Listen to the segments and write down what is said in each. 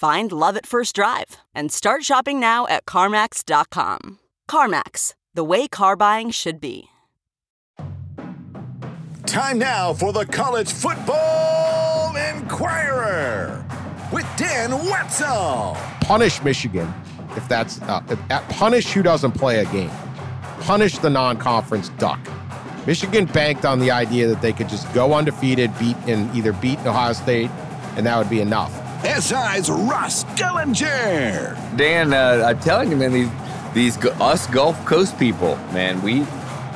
Find love at first drive and start shopping now at CarMax.com. CarMax, the way car buying should be. Time now for the College Football Inquirer with Dan Wetzel. Punish Michigan if that's uh, if, punish who doesn't play a game. Punish the non-conference duck. Michigan banked on the idea that they could just go undefeated, beat and either beat Ohio State, and that would be enough. SI's Ross Dellenger. Dan, uh, I'm telling you, man, these these us Gulf Coast people, man, we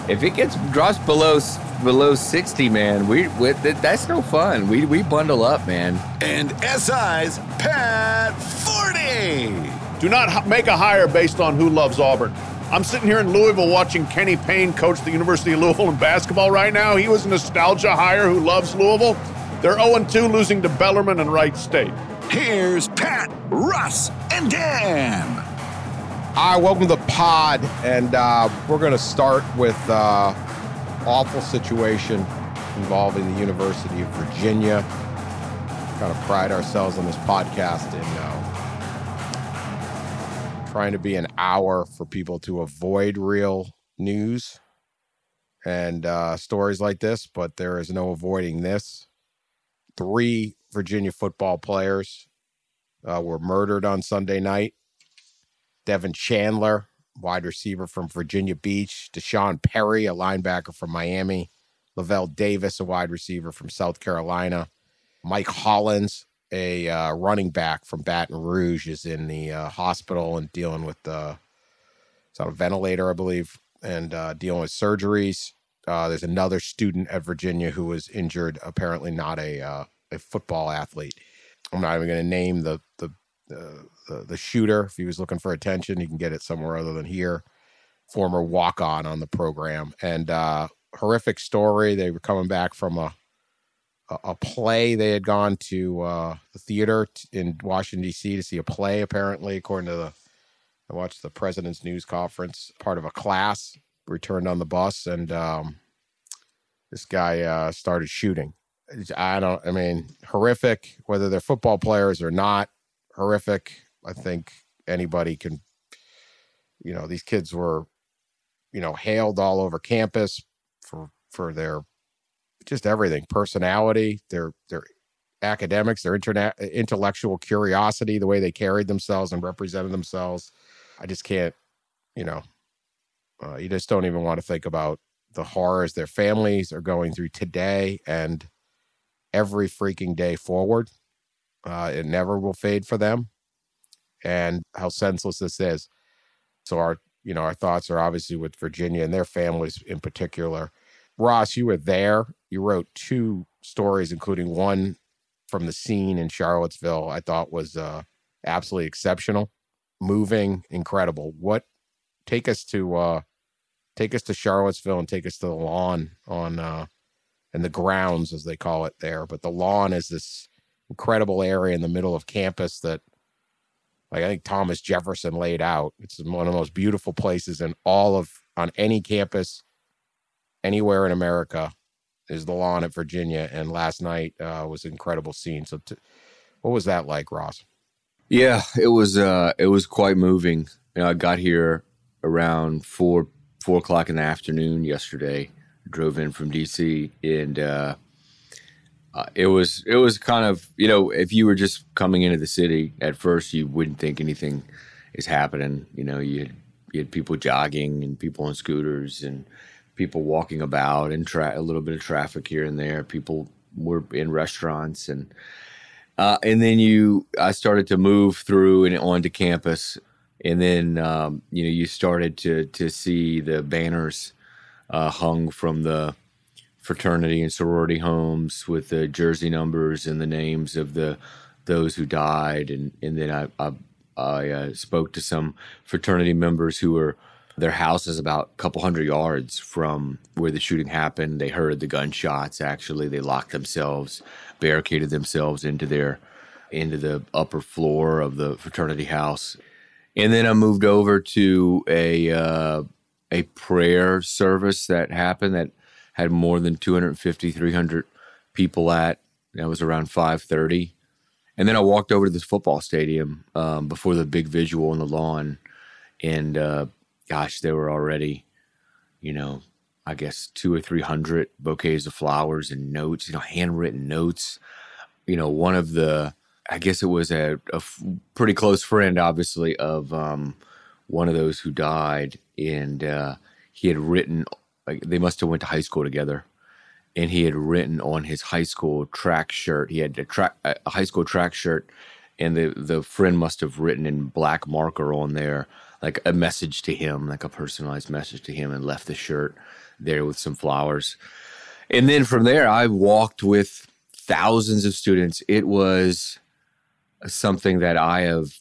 if it gets drops below below 60, man, we, we that's no fun. We we bundle up, man. And SI's Pat Forde. Do not make a hire based on who loves Auburn. I'm sitting here in Louisville watching Kenny Payne coach the University of Louisville in basketball right now. He was a nostalgia hire who loves Louisville. They're 0 2, losing to Bellarmine and Wright State. Here's Pat, Russ, and Dan. Hi, welcome to the pod, and uh, we're going to start with uh, awful situation involving the University of Virginia. Kind of pride ourselves on this podcast in uh, trying to be an hour for people to avoid real news and uh, stories like this, but there is no avoiding this. Three Virginia football players uh, were murdered on Sunday night. Devin Chandler, wide receiver from Virginia Beach, D'Sean Perry, a linebacker from Miami, Lavel Davis, a wide receiver from South Carolina, Mike Hollins, a uh, running back from Baton Rouge, is in the uh, hospital and dealing with the uh, it's on a ventilator, I believe, and uh, dealing with surgeries. Uh, there's another student at Virginia who was injured, apparently not a uh, a football athlete. I'm not even going to name the the, the the the shooter. If he was looking for attention, he can get it somewhere other than here. Former walk on on the program and uh, horrific story. They were coming back from a a play. They had gone to uh, the theater in Washington D.C. to see a play. Apparently, according to the I watched the president's news conference. Part of a class returned on the bus, and um, this guy uh, started shooting I don't. I mean, horrific. Whether they're football players or not, horrific. I think anybody can. You know, these kids were, you know, hailed all over campus for for their just everything, personality, their their academics, their internet intellectual curiosity, the way they carried themselves and represented themselves. I just can't. You know, uh, you just don't even want to think about the horrors their families are going through today and every freaking day forward. Uh, it never will fade for them, and how senseless this is. So our, you know, our thoughts are obviously with Virginia and their families in particular. Ross, you were there. You wrote two stories, including one from the scene in Charlottesville. I thought was uh, absolutely exceptional, moving, incredible. What take us to uh, take us to Charlottesville and take us to the lawn on uh, and the grounds, as they call it there. But the lawn is this incredible area in the middle of campus that, like I think Thomas Jefferson laid out. It's one of the most beautiful places in all of on any campus, anywhere in America, is the lawn at Virginia. And last night uh, was an incredible scene. So, t- what was that like, Ross? Yeah, it was. Uh, it was quite moving. You know, I got here around four four o'clock in the afternoon yesterday drove in from DC, and uh, uh, it was it was kind of you know if you were just coming into the city at first, you wouldn't think anything is happening. You know, you had, you had people jogging and people on scooters and people walking about and tra- a little bit of traffic here and there. People were in restaurants and uh, and then you I started to move through and onto campus and then um, you know you started to to see the banners uh, hung from the fraternity and sorority homes with the jersey numbers and the names of the those who died and and then I I, I uh, spoke to some fraternity members who were their house is about a couple hundred yards from where the shooting happened. They heard the gunshots. Actually, they locked themselves, barricaded themselves into their into the upper floor of the fraternity house and then I moved over to a uh, a prayer service that happened that had more than 250, 300 people at. That was around 5:30, and then I walked over to this football stadium um, before the big visual on the lawn, and uh, gosh, there were already, you know, I guess two or three hundred bouquets of flowers and notes, you know, handwritten notes. You know, one of the I guess it was a, a f- pretty close friend, obviously, of um, one of those who died, and uh, he had written. Like they must have went to high school together, and he had written on his high school track shirt. He had a track a high school track shirt, and the the friend must have written in black marker on there like a message to him, like a personalized message to him, and left the shirt there with some flowers. And then from there, I walked with thousands of students. It was something that I have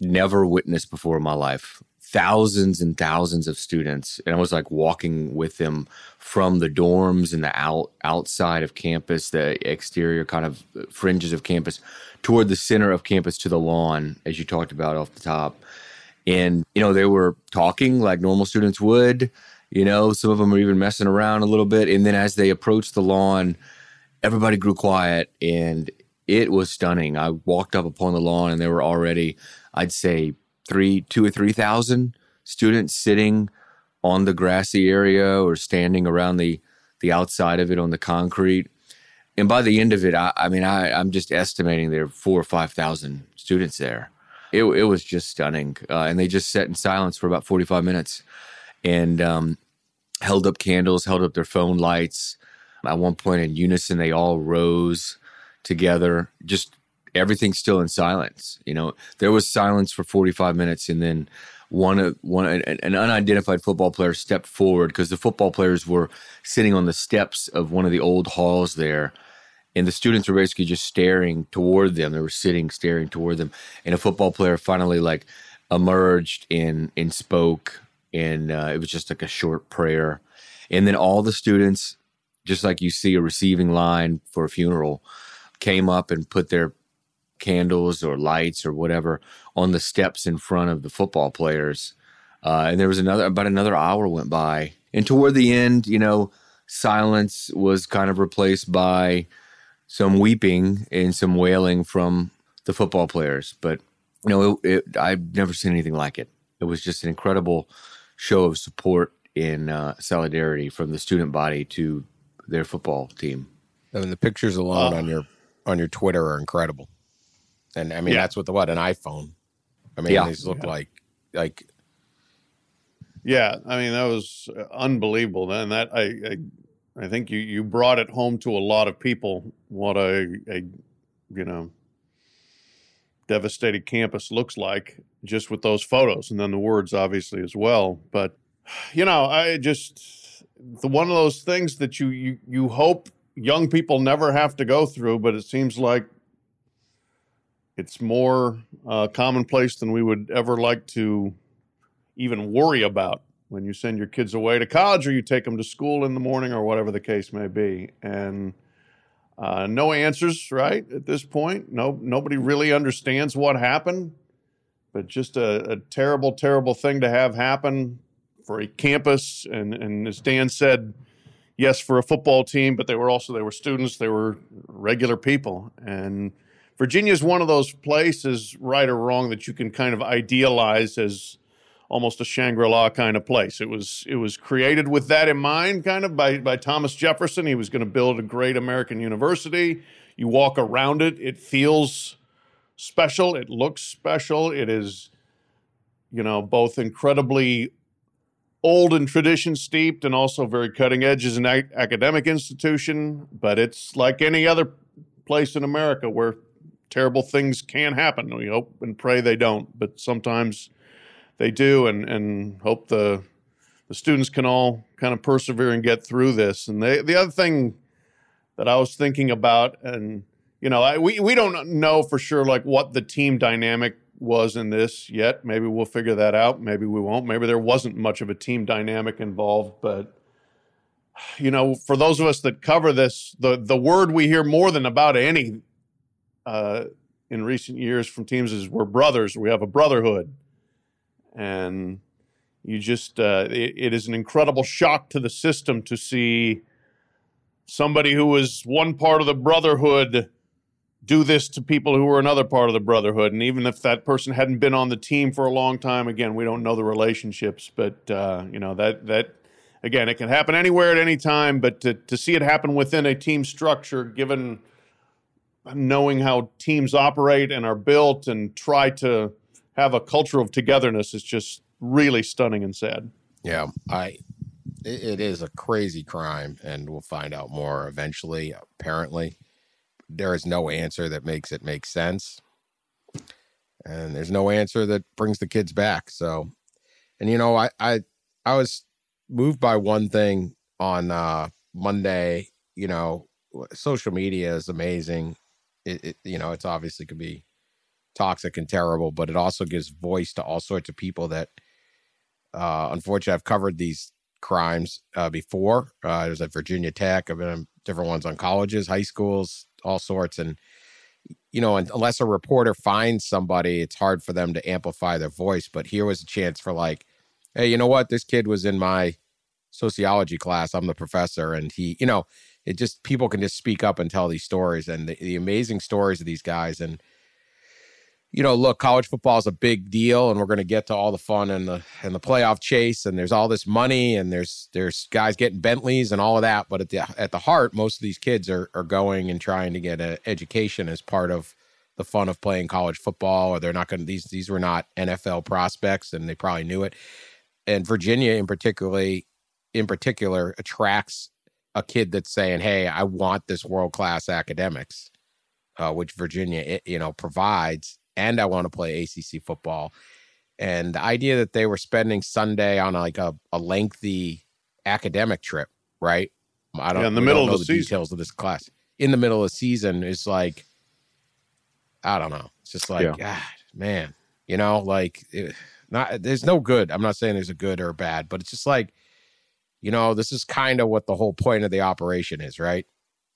never witnessed before in my life. Thousands and thousands of students, and I was like walking with them from the dorms and the out outside of campus, the exterior kind of fringes of campus, toward the center of campus to the lawn, as you talked about off the top. And you know, they were talking like normal students would. You know, some of them were even messing around a little bit. And then as they approached the lawn, everybody grew quiet and it was stunning. I walked up upon the lawn and there were already, I'd say, three, two or three thousand students sitting on the grassy area or standing around the the outside of it on the concrete. And by the end of it, I, I mean, I, I'm just estimating there were four or five thousand students there. It, it was just stunning, uh, and they just sat in silence for about 45 minutes, and um, held up candles, held up their phone lights. At one point, in unison, they all rose together, just everything still in silence. You know, there was silence for 45 minutes, and then one of one an unidentified football player stepped forward because the football players were sitting on the steps of one of the old halls there, and the students were basically just staring toward them. They were sitting, staring toward them, and a football player finally like emerged and and spoke, and uh, it was just like a short prayer, and then all the students, just like you see a receiving line for a funeral came up and put their candles or lights or whatever on the steps in front of the football players. Uh, and there was another about another hour went by, and toward the end, you know, silence was kind of replaced by some weeping and some wailing from the football players. But you know, it, it, I've never seen anything like it. It was just an incredible show of support and uh, solidarity from the student body to their football team. I mean, the pictures alone uh, on your on your Twitter are incredible. And I mean, yeah. that's what the what an iPhone. I mean, yeah. these look yeah. like like. Yeah, I mean that was unbelievable, and that I, I, I think you you brought it home to a lot of people what a, a you know devastated campus looks like just with those photos and then the words obviously as well but you know i just the one of those things that you you you hope young people never have to go through, but it seems like it's more uh, commonplace than we would ever like to even worry about when you send your kids away to college or you take them to school in the morning or whatever the case may be. And uh, no answers, right? At this point, no, nobody really understands what happened, but just a, a terrible, terrible thing to have happen for a campus. And, and as Dan said, yes, for a football team, but they were also they were students, they were regular people, and Virginia is one of those places, right or wrong, that you can kind of idealize as almost a Shangri-La kind of place. It was it was created with that in mind, kind of by by Thomas Jefferson. He was going to build a great American university. You walk around it, it feels special. It looks special. It is you know, both incredibly old and tradition steeped and also very cutting edge as an a- academic institution. But it's like any other place in America where terrible things can happen. We hope and pray they don't, but sometimes they do, and and hope the the students can all kind of persevere and get through this. And they, the other thing that I was thinking about, and you know, I, we we don't know for sure like what the team dynamic was in this yet. Maybe we'll figure that out. Maybe we won't. Maybe there wasn't much of a team dynamic involved, but you know, for those of us that cover this, the the word we hear more than about any uh, in recent years from teams is we're brothers. We have a brotherhood, and you just uh, it, it is an incredible shock to the system to see somebody who was one part of the brotherhood do this to people who were another part of the brotherhood and even if that person hadn't been on the team for a long time again we don't know the relationships but uh, you know that that again it can happen anywhere at any time but to, to see it happen within a team structure given knowing how teams operate and are built and try to have a culture of togetherness is just really stunning and sad Yeah, I. It, it is a crazy crime, and we'll find out more eventually. Apparently, there is no answer that makes it make sense, and there's no answer that brings the kids back. So, and you know, I I I was moved by one thing on uh Monday. You know, social media is amazing. It, it you know, it's obviously could be toxic and terrible, but it also gives voice to all sorts of people that uh, unfortunately, I've covered these crimes uh, before. Uh, I was at Virginia Tech. I've been in different ones on colleges, high schools, all sorts. And, you know, unless a reporter finds somebody, it's hard for them to amplify their voice. But here was a chance for, like, hey, you know what? This kid was in my sociology class. I'm the professor. And he, you know, it just, people can just speak up and tell these stories and the, the amazing stories of these guys. And, you know, look, college football is a big deal, and we're going to get to all the fun and the and the playoff chase, and there's all this money, and there's there's guys getting Bentleys and all of that. But at the at the heart, most of these kids are are going and trying to get an education as part of the fun of playing college football, or they're not going to these these were not NFL prospects, and they probably knew it. And Virginia, in particularly, in particular, attracts a kid that's saying, "Hey, I want this world class academics," uh, which Virginia, you know, provides and I want to play ACC football. And the idea that they were spending Sunday on like a, a lengthy academic trip, right? I don't Yeah, in the middle don't of the the details of this class. In the middle of the season is like, I don't know. It's just like, Yeah. God, man, you know, like it, not there's no good. I'm not saying there's a good or a bad, but it's just like, you know, this is kind of what the whole point of the operation is, right?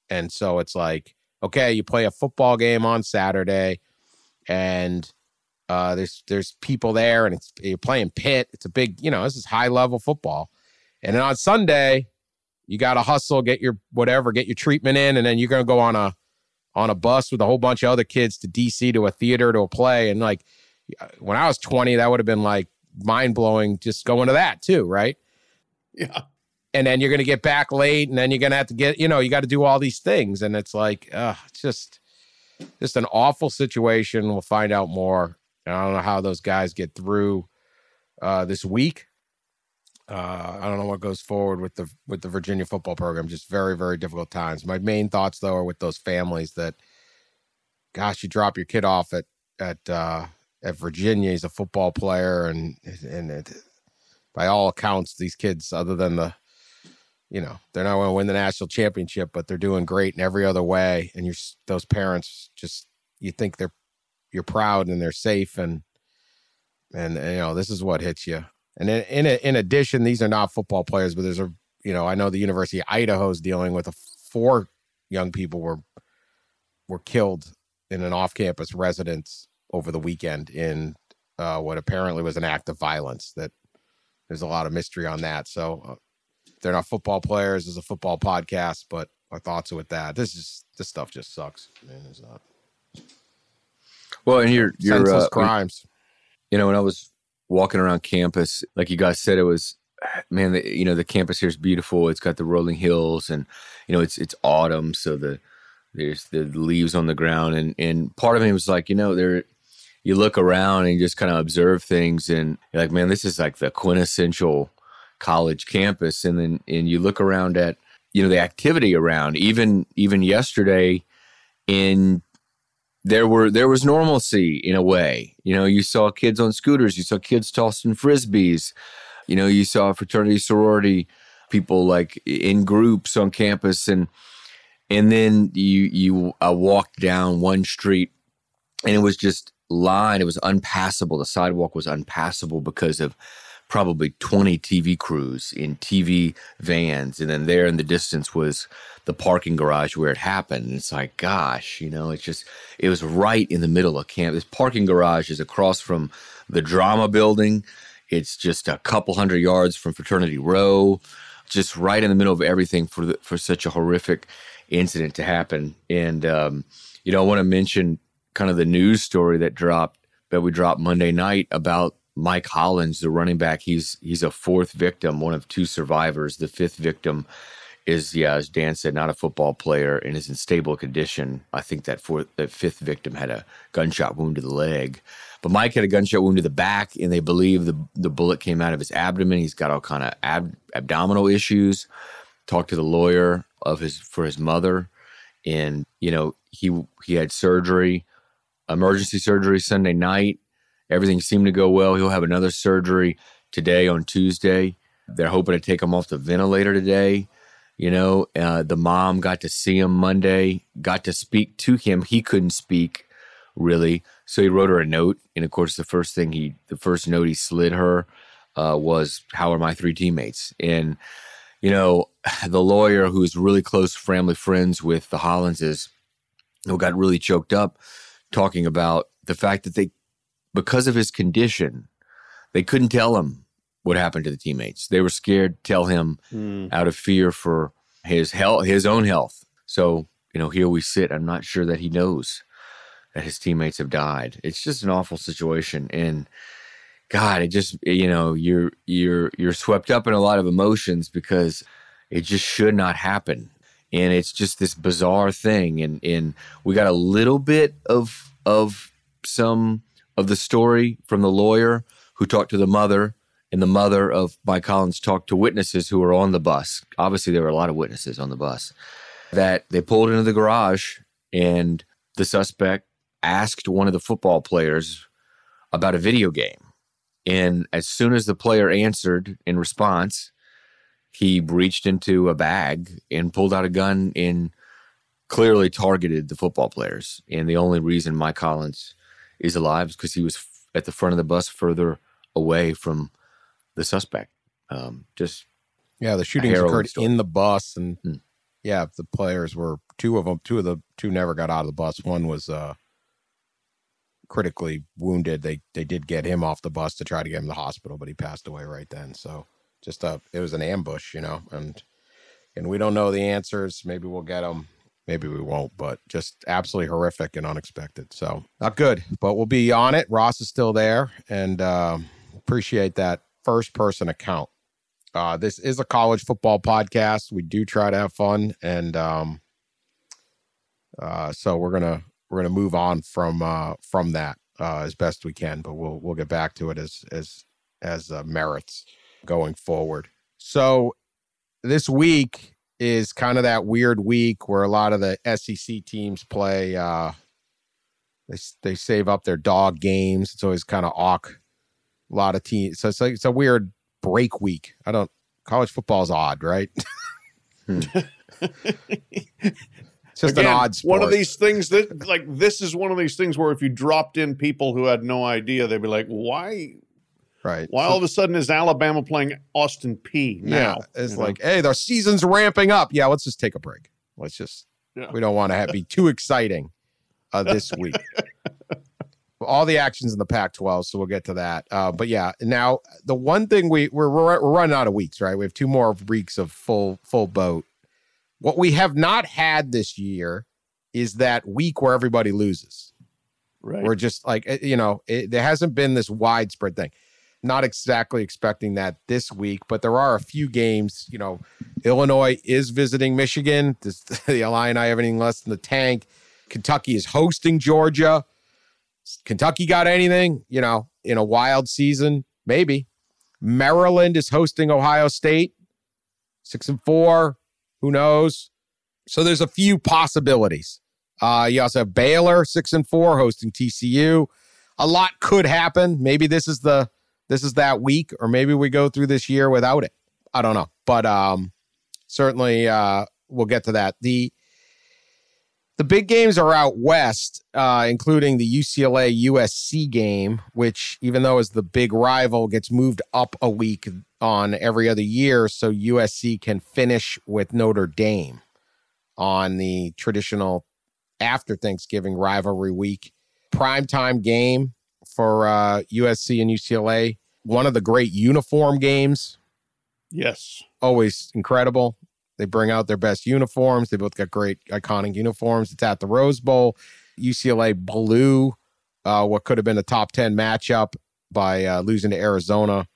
And so it's like, okay, you play a football game on Saturday, and uh, there's there's people there, and it's you're playing Pitt. It's a big, you know, this is high level football. And then on Sunday, you got to hustle, get your whatever, get your treatment in, and then you're gonna go on a on a bus with a whole bunch of other kids to DC to a theater to a play. And like when I was 20, that would have been like mind blowing just going to that too, right? yeah and then you're going to get back late and then you're going to have to get you know you got to do all these things and it's like uh it's just just an awful situation. We'll find out more. And i don't know how those guys get through uh this week. Uh i don't know what goes forward with the with the virginia football program. Just very very difficult times. My main thoughts though are with those families that gosh you drop your kid off at at uh at virginia. He's a football player and and it, by all accounts these kids other than the you know they're not going to win the national championship but they're doing great in every other way and you're those parents just you think they're you're proud and they're safe and and, and, you know this is what hits you and in in, in addition these are not football players but there's a you know i know the university of idaho is dealing with a four young people were were killed in an off-campus residence over the weekend in uh, what apparently was an act of violence that there's a lot of mystery on that. So uh, they're not football players. It's a football podcast, but our thoughts are with that. This is this stuff just sucks, man. It's not Well, and you're you're senseless uh, crimes. you know when I was walking around campus, like you guys said, it was man. The, you know the campus here is beautiful. It's got the rolling hills, and you know it's it's autumn, so the there's the leaves on the ground, and and part of me was like, you know, there, you look around and you just kind of observe things and you're like, man, this is like the quintessential college campus. And then and you look around at, you know, the activity around, even even yesterday in there were there was normalcy in a way. You know, you saw kids on scooters, you saw kids tossing frisbees, you know, you saw fraternity sorority people like in groups on campus and and then you you uh, walked down one street and it was just line. It was unpassable. The sidewalk was unpassable because of probably 20 TV crews in TV vans. And then there in the distance was the parking garage where it happened. And it's like, gosh, you know, it's just, it was right in the middle of camp. This parking garage is across from the drama building. It's just a couple hundred yards from Fraternity Row, just right in the middle of everything for the, for such a horrific incident to happen. And, um, you know, I want to mention kind of the news story that dropped that we dropped Monday night about Mike Hollins, the running back. He's he's a fourth victim, one of two survivors. The fifth victim is yeah, as Dan said, not a football player and is in stable condition. I think that fourth, that fifth victim had a gunshot wound to the leg, but Mike had a gunshot wound to the back, and they believe the the bullet came out of his abdomen. He's got all kind of ab, abdominal issues. Talked to the lawyer of his for his mother, and you know he he had surgery emergency surgery Sunday night. Everything seemed to go well. He'll have another surgery today on Tuesday. They're hoping to take him off the ventilator today. You know, uh, the mom got to see him Monday, got to speak to him. He couldn't speak really, so he wrote her a note. And of course, the first thing he, the first note he slid her uh, was, "How are my three teammates?" And you know, the lawyer who's really close family friends with the Hollinses, who got really choked up talking about the fact that they, because of his condition, they couldn't tell him what happened to the teammates. They were scared to tell him mm. out of fear for his health, his own health. So, you know, here we sit. I'm not sure that he knows that his teammates have died. It's just an awful situation. And God, it just, you know, you're, you're, you're swept up in a lot of emotions because it just should not happen and it's just this bizarre thing and and we got a little bit of of some of the story from the lawyer who talked to the mother and the mother of Mike Collins talked to witnesses who were on the bus. Obviously, there were a lot of witnesses on the bus that they pulled into the garage and the suspect asked one of the football players about a video game. And as soon as the player answered in response, he reached into a bag and pulled out a gun and clearly targeted the football players. And the only reason Mike Hollins is alive because he was at the front of the bus further away from the suspect. Um, just yeah, the shootings occurred story. in the bus, and hmm. yeah, the players were two of them. Two of the two never got out of the bus. One was uh, critically wounded. They they did get him off the bus to try to get him to the hospital, but he passed away right then. So just a it was an ambush, you know, and and we don't know the answers. Maybe we'll get them, maybe we won't, but just absolutely horrific and unexpected. So not good, but we'll be on it. Ross is still there, and uh, appreciate that first person account. Uh, this is a college football podcast. We do try to have fun, and um, uh, so we're gonna we're gonna move on from uh, from that uh, as best we can, but we'll we'll get back to it as as as uh, merits going forward. So this week is kind of that weird week where a lot of the SEC teams play. Uh, they they save up their dog games. It's always kind of awk. A lot of teams. So it's like it's a weird break week. I don't. College football is odd, right? hmm. It's just Again, an odd sport. One of these things that, like, this is one of these things where if you dropped in people who had no idea, they'd be like, "Why? Right. Why so, all of a sudden is Alabama playing Austin Peay now? Yeah, it's like, know? hey, the season's ramping up. Yeah, let's just take a break. Let's just. Yeah. We don't want to have, be too exciting uh, this week. all the actions in the Pac-12, so we'll get to that. Uh, but yeah, now the one thing we we're, we're running out of weeks, right? We have two more weeks of full full boat. What we have not had this year is that week where everybody loses. Right. We're just like eh, you know, it, there hasn't been this widespread thing not exactly expecting that this week, but there are a few games. You know, Illinois is visiting Michigan. Does the Illini have anything less than the tank? Kentucky is hosting Georgia. Kentucky got anything, you know, in a wild season? Maybe. Maryland is hosting Ohio State, six and four. Who knows? So there's a few possibilities. Uh, you also have Baylor, six and four, hosting TCU. A lot could happen. Maybe this is the this is that week, or maybe we go through this year without it. I don't know, but um, certainly uh, we'll get to that. the The big games are out west, uh, including the UCLA USC game, which even though is the big rival, gets moved up a week on every other year, so USC can finish with Notre Dame on the traditional after Thanksgiving rivalry week. Primetime game for uh, USC and UCLA. One of the great uniform games. Yes. Always incredible. They bring out their best uniforms. They both got great iconic uniforms. It's at the Rose Bowl. UCLA blew uh, what could have been a top 10 matchup by uh, losing to Arizona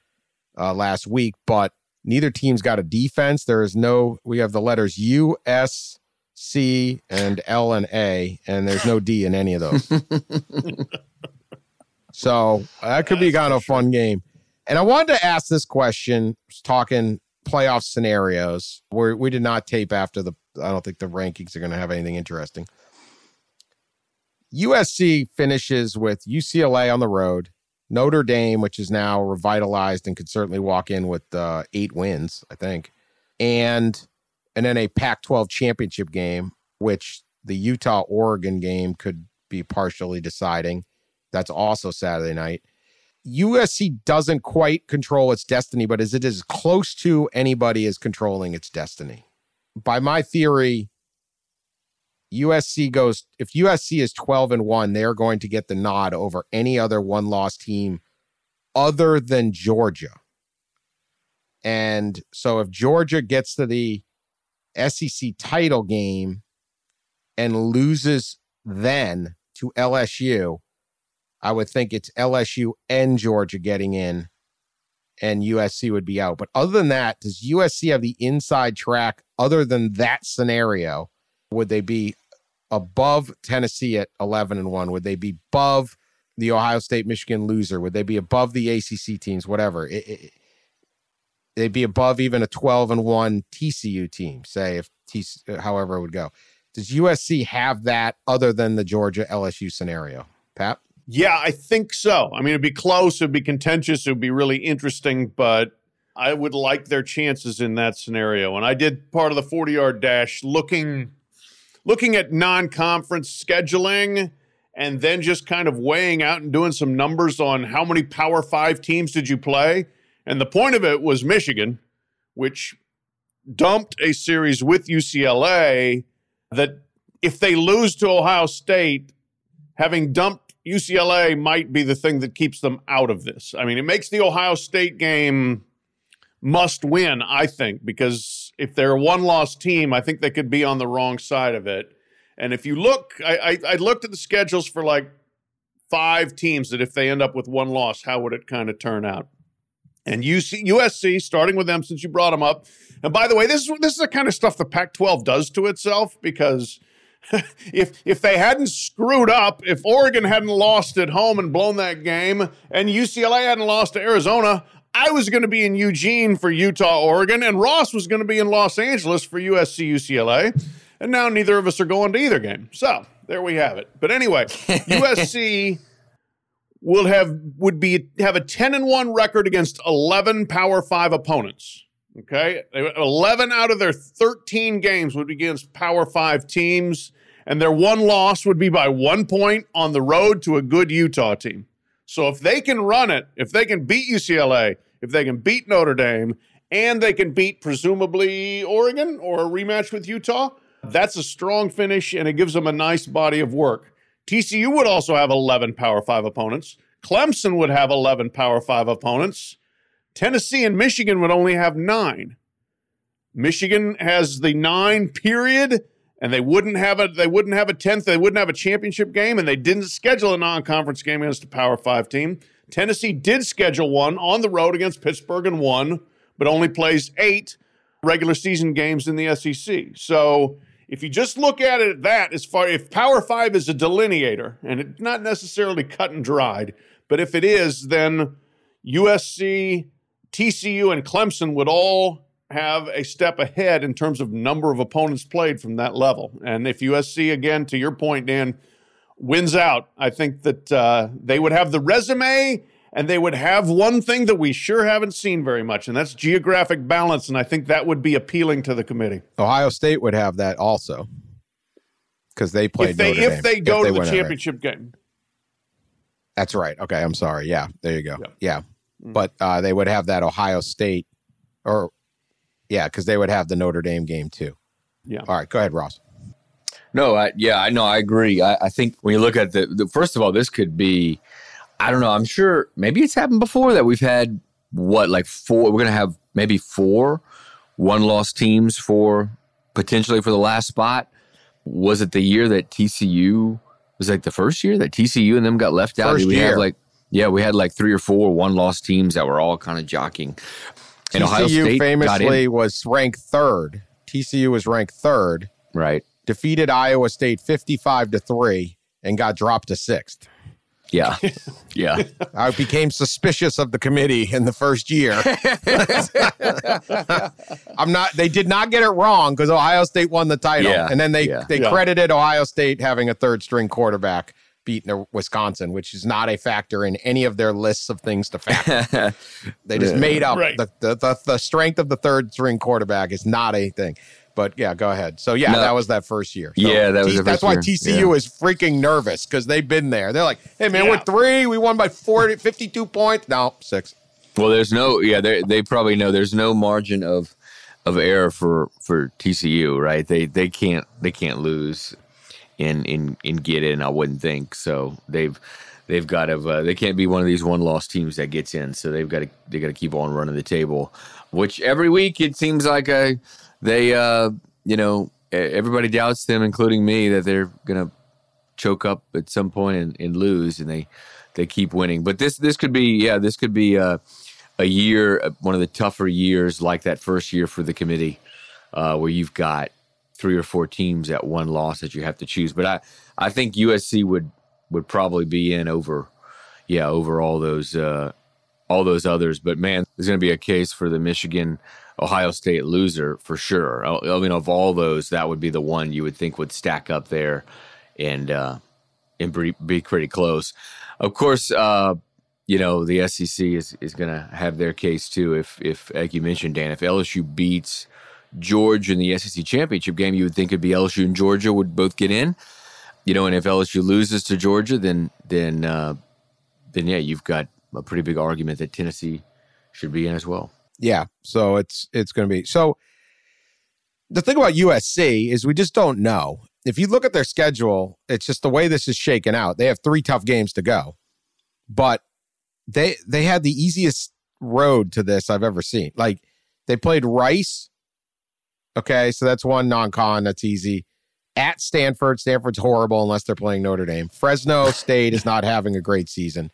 uh, last week, but neither team's got a defense. There is no, we have the letters U, S, C, and L and A, and there's no D in any of those. so that could be kind of a fun game. And I wanted to ask this question, talking playoff scenarios, where we did not tape after the, I don't think the rankings are going to have anything interesting. USC finishes with UCLA on the road, Notre Dame, which is now revitalized and could certainly walk in with uh, eight wins, I think, and and then a Pac 12 championship game, which the Utah Oregon game could be partially deciding. That's also Saturday night. USC doesn't quite control its destiny, but is it as close to anybody as controlling its destiny? By my theory, USC goes if USC is 12 and 1, they're going to get the nod over any other one-loss team other than Georgia. And so if Georgia gets to the SEC title game and loses then to LSU, I would think it's LSU and Georgia getting in and USC would be out. But other than that, does USC have the inside track other than that scenario? Would they be above Tennessee at 11 and 1? Would they be above the Ohio State Michigan loser? Would they be above the ACC teams? Whatever. It, it, they'd be above even a 12 and 1 TCU team, say if TC, however it would go. Does USC have that other than the Georgia LSU scenario? Pat? Yeah, I think so. I mean, it'd be close, it'd be contentious, it would be really interesting, but I would like their chances in that scenario. And I did part of the Forde-Yard Dash looking looking at non-conference scheduling and then just kind of weighing out and doing some numbers on how many power five teams did you play and the point of it was michigan which dumped a series with ucla that if they lose to ohio state having dumped ucla might be the thing that keeps them out of this i mean it makes the ohio state game must win i think because if they're a one loss team, I think they could be on the wrong side of it. And if you look, I, I, I, looked at the schedules for like five teams that if they end up with one loss, how would it kind of turn out? And UC, USC, starting with them since you brought them up. And by the way, this is this is the kind of stuff the Pac-12 does to itself because if if they hadn't screwed up, if Oregon hadn't lost at home and blown that game, and UCLA hadn't lost to Arizona, I was going to be in Eugene for Utah, Oregon, and Ross was going to be in Los Angeles for USC UCLA. And now neither of us are going to either game. So there we have it. But anyway, USC will have would be have a 10 and 1 record against 11 Power 5 opponents. Okay? 11 out of their 13 games would be against Power 5 teams and their one loss would be by 1 point on the road to a good Utah team. So if they can run it, if they can beat UCLA, if they can beat Notre Dame, and they can beat presumably Oregon or a rematch with Utah, that's a strong finish and it gives them a nice body of work. TCU would also have 11 Power 5 opponents. Clemson would have 11 Power 5 opponents. Tennessee and Michigan would only have 9. Michigan has the 9 period and they wouldn't have a they wouldn't have a tenth, they wouldn't have a championship game, and they didn't schedule a non-conference game against a Power Five team. Tennessee did schedule one on the road against Pittsburgh and won, but only plays eight regular season games in the SEC. So if you just look at it at that, as far if Power Five is a delineator, and it's not necessarily cut and dried, but if it is, then USC, TCU, and Clemson would all have a step ahead in terms of number of opponents played from that level. And if USC, again, to your point, Dan, wins out, I think that uh, they would have the resume and they would have one thing that we sure haven't seen very much, and that's geographic balance. And I think that would be appealing to the committee. Ohio State would have that also because they played if they Notre if Dame, they go they to the win it, right. championship game. That's right. Okay, I'm sorry. Yeah, there you go. Yeah. Yeah. But uh, they would have that Ohio State, or yeah, because they would have the Notre Dame game too. Yeah. All right, go ahead, Ross. No, I, yeah, I know. I agree. I, I think when you look at the, the, first of all, this could be, I don't know. I'm sure maybe it's happened before that we've had what, like four, we're going to have maybe four one loss teams for potentially for the last spot. Was it the year that TCU was like the first year that TCU and them got left out? First we year. have like, yeah, we had like three or four one loss teams that were all kind of jockeying. And Ohio TCU State famously was ranked third. TCU was ranked third, right? defeated Iowa State 55 to 3 and got dropped to 6th. Yeah, yeah. I became suspicious of the committee in the first year. I'm not they did not get it wrong because Ohio State won the title. Yeah, And then they yeah. they Yeah. credited Ohio State having a third string quarterback beating Wisconsin, which is not a factor in any of their lists of things to factor. They just made up Right. the, the, the the strength of the third string quarterback is not a thing. But yeah, go ahead. So yeah, No. that was that first year. So Yeah, that was the that's why. TCU Yeah. is freaking nervous because they've been there. They're like, hey man, Yeah. we're three, we won by 40, 52 points. No, six. Well, there's no, yeah, they they probably know there's no margin of of error for for TCU, right? They they can't they can't lose in in in get in. I wouldn't think so. They've they've got to uh, they can't be one of these one loss teams that gets in. So they've got to they got to keep on running the table, which every week it seems like a they uh you know everybody doubts them, including me, that they're gonna choke up at some point and, and lose, and they they keep winning. But this this could be yeah this could be uh, a year uh, one of the tougher years like that first year for the committee uh, where you've got three or four teams at one loss that you have to choose. But I I think USC would would probably be in over yeah over all those uh, all those others. But man, there's going to be a case for the Michigan. Ohio State loser for sure. I I mean, of all those, that would be the one you would think would stack up there, and uh, and be, be pretty close. Of course, uh, you know the SEC is is going to have their case too. If if like you mentioned, Dan, if LSU beats Georgia in the SEC championship game, you would think it'd be LSU and Georgia would both get in. You know, and if LSU loses to Georgia, then then uh, then yeah, you've got a pretty big argument that Tennessee should be in as well. Yeah. So it's it's going to be so. The thing about USC is we just don't know. If you look at their schedule, it's just the way this is shaken out. They have three tough games to go, but they they had the easiest road to this I've ever seen. Like they played Rice. Okay, so that's one non-con. That's easy. At Stanford, Stanford's horrible unless they're playing Notre Dame. Fresno State is not having a great season.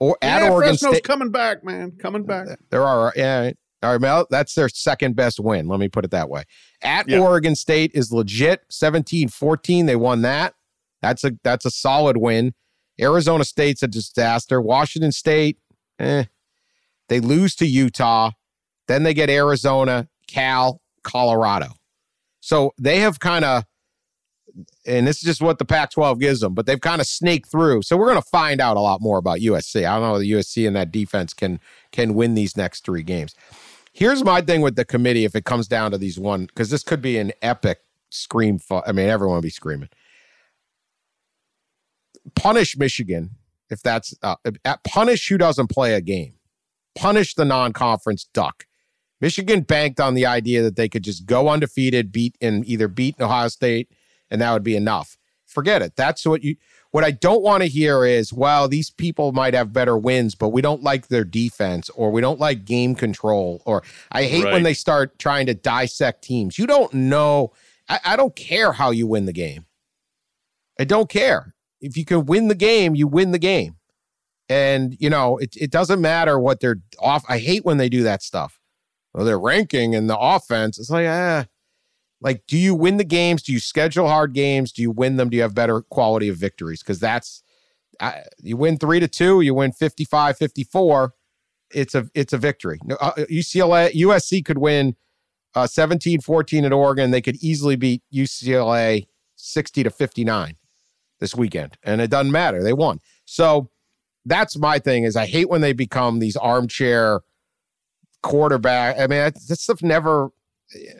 Or at yeah, Oregon Fresno's State, coming back, man, coming back. there are yeah. All right, Mel, that's their second best win. Let me put it that way. At Yeah. Oregon State is legit 17-14. They won that. That's a that's a solid win. Arizona State's a disaster. Washington State, eh. They lose to Utah. Then they get Arizona, Cal, Colorado. So they have kind of and this is just what the Pac 12 gives them, but they've kind of snaked through. So we're going to find out a lot more about USC. I don't know if the USC and that defense can can win these next three games. Here's my thing with the committee if it comes down to these one, because this could be an epic scream. Fu- I mean, everyone will be screaming. Punish Michigan if that's uh, punish who doesn't play a game. Punish the non-conference duck. Michigan banked on the idea that they could just go undefeated, beat and either beat Ohio State, and that would be enough. Forget it. That's what you. What I don't want to hear is, well, these people might have better wins, but we don't like their defense, or we don't like game control, or I hate when they start trying to dissect teams. You don't know. I, I don't care how you win the game. I don't care. If you can win the game, you win the game. And, you know, it, it doesn't matter what they're off. I hate when they do that stuff. Well, their ranking and the offense. It's like, ah, Like, do you win the games? Do you schedule hard games? Do you win them? Do you have better quality of victories? Because that's uh, you win three to two, you win 55 54. It's a it's a victory. Uh, UCLA USC could win uh, 17 14 at Oregon. They could easily beat UCLA 60 to 59 this weekend, and it doesn't matter. They won. So that's my thing. Is I hate when they become these armchair quarterback. I mean, that stuff never. Eh,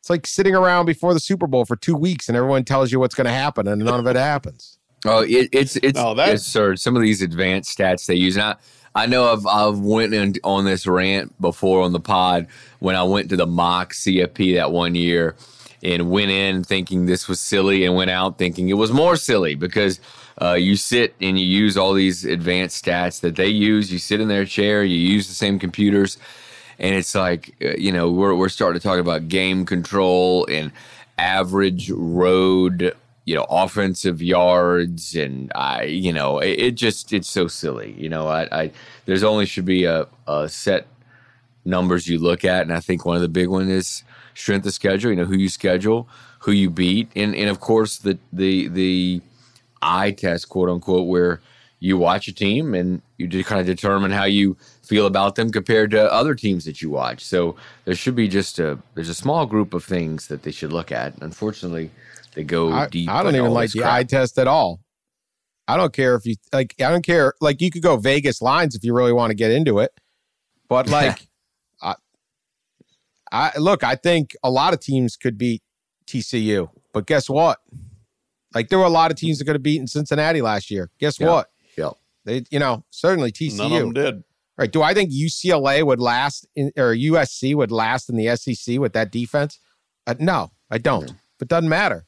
it's like sitting around before the Super Bowl for two weeks, and everyone tells you what's going to happen, and none of it happens. Oh, it, it's it's Oh, that- absurd. Some of these advanced stats they use. And I, I know I've I've went in on this rant before on the pod when I went to the mock CFP that one year and went in thinking this was silly and went out thinking it was more silly because uh, you sit and you use all these advanced stats that they use. You sit in their chair, you use the same computers, and it's like uh, you know we're we're starting to talk about game control and average road you know offensive yards and i you know it, it just it's so silly you know I, I there's only should be a, a set numbers you look at and i think one of the big one is strength of schedule you know who you schedule who you beat and and of course the the the eye test quote unquote where you watch a team and you just kind of determine how you feel about them compared to other teams that you watch so there should be just a there's a small group of things that they should look at unfortunately they go I, deep I don't even like the crap. eye test at all. I don't care if you like. I don't care. Like you could go Vegas lines if you really want to get into it, but like, I, I look. I think a lot of teams could beat TCU, but guess what? Like there were a lot of teams that could have beaten Cincinnati last year. Guess Yeah. what? Yeah. They, you know, certainly None of them TCU. did. Right? Do I think UCLA would last in, or USC would last in the SEC with that defense? Uh, no, I don't. But doesn't matter.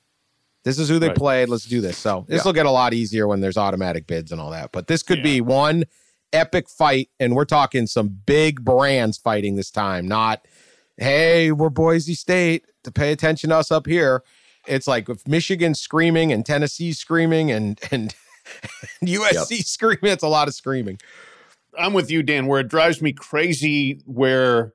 This is who they Right. played. Let's do this. So this Yeah. will get a lot easier when there's automatic bids and all that. But this could Yeah. be one epic fight, and we're talking some big brands fighting this time. Not, hey, we're Boise State to pay attention to us up here. It's like if Michigan's screaming and Tennessee screaming and and USC screaming. It's a lot of screaming. I'm with you, Dan, where it drives me crazy where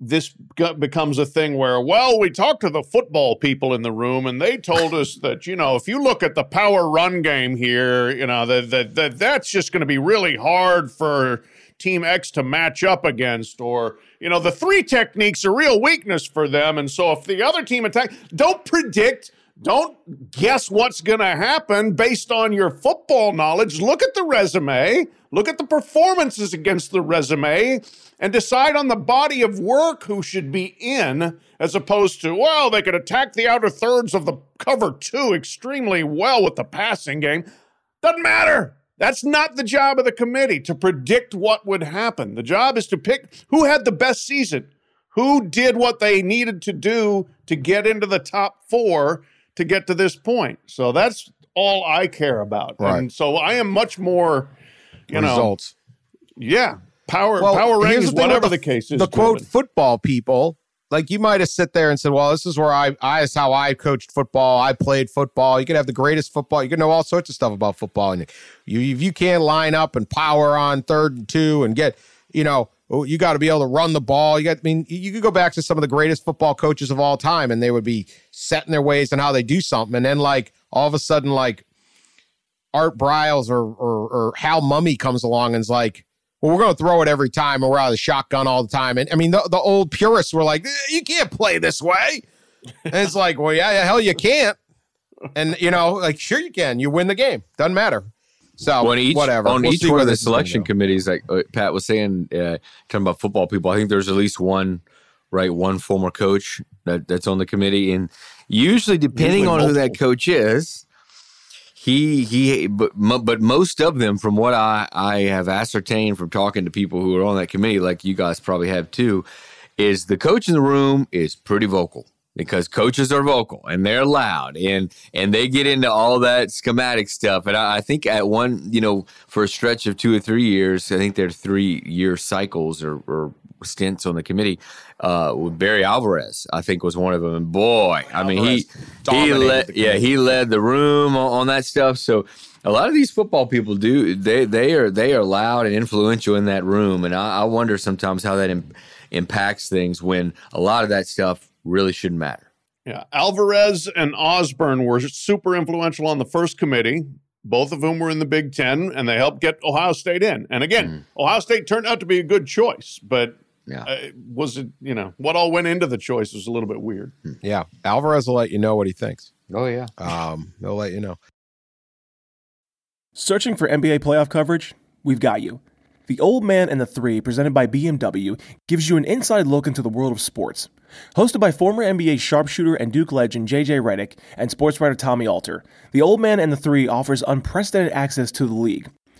this becomes a thing where, well, we talked to the football people in the room and they told us that, you know, if you look at the power run game here, you know, that, that, that that's just going to be really hard for team X to match up against or, you know, the three techniques are real weakness for them. And so if the other team attack, don't predict don't guess what's going to happen based on your football knowledge. Look at the resume, look at the performances against the resume, and decide on the body of work who should be in, as opposed to, well, they could attack the outer thirds of the cover two extremely well with the passing game. Doesn't matter. That's not the job of the committee to predict what would happen. The job is to pick who had the best season, who did what they needed to do to get into the top four to get to this point. So that's all I care about. Right. And so I am much more, you know, Results. yeah, power Well, power rankings, the whatever with the, case is. the quote driven. football people like you might have sit there and said well this is where i i is how i coached football. I played football. You could have the greatest football. You can know all sorts of stuff about football. And you if you can't line up and power on third and two and get you know oh, you got to be able to run the ball. You got i mean you could go back to some of the greatest football coaches of all time and they would be set in their ways and how they do something. And then like all of a sudden like art briles or or, or hal mumme comes along and is like well, we're going to throw it every time, and we're out of the shotgun all the time. And I mean, the, the old purists were like, "Eh, you can't play this way. And it's like, well, yeah, hell, you can't. And you know, like, sure, you can. You win the game. Doesn't matter. So on each whatever. on We'll each one of the this is gonna selection committees, like uh, Pat was saying, uh, talking about football people, I think there's at least one, right, one former coach that, that's on the committee, and usually depending Usually on who that coach is, he he, but but most of them, from what I I have ascertained from talking to people who are on that committee, like you guys probably have too, is the coach in the room is pretty vocal because coaches are vocal and they're loud and and they get into all that schematic stuff. And I, I think at one, you know, for a stretch of two or three years, I think they're three year cycles or, or stints on the committee. Uh, with Barry Alvarez, I think was one of them. And boy, I mean, he he led, the yeah, he led the room on, on that stuff. So a lot of these football people do they they are they are loud and influential in that room, and I, I wonder sometimes how that im- impacts things when a lot of that stuff really shouldn't matter. Yeah, Alvarez and Osborne were super influential on the first committee. Both of whom were in the Big Ten, and they helped get Ohio State in. And again, mm. Ohio State turned out to be a good choice, but yeah. Uh, was it, you know, what all went into the choice was a little bit weird. Hmm. Yeah. Alvarez will let you know what he thinks. Oh, yeah. Um, they'll let you know. Searching for NBA playoff coverage? We've got you. The Old Man and the Three, presented by BMW, gives you an inside look into the world of sports. Hosted by former NBA sharpshooter and Duke legend JJ Redick and sports writer Tommy Alter, The Old Man and the Three offers unprecedented access to the league.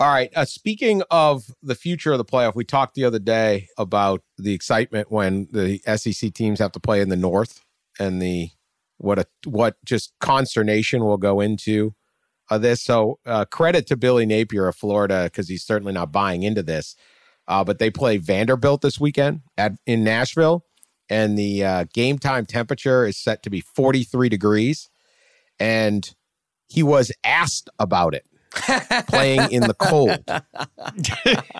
All right. Uh, speaking of the future of the playoff, we talked the other day about the excitement when the SEC teams have to play in the North and the what a what just consternation will go into uh, this. So uh, credit to Billy Napier of Florida because he's certainly not buying into this. Uh, but they play Vanderbilt this weekend at in Nashville, and the uh, game time temperature is set to be 43 degrees. And he was asked about it playing in the cold. Did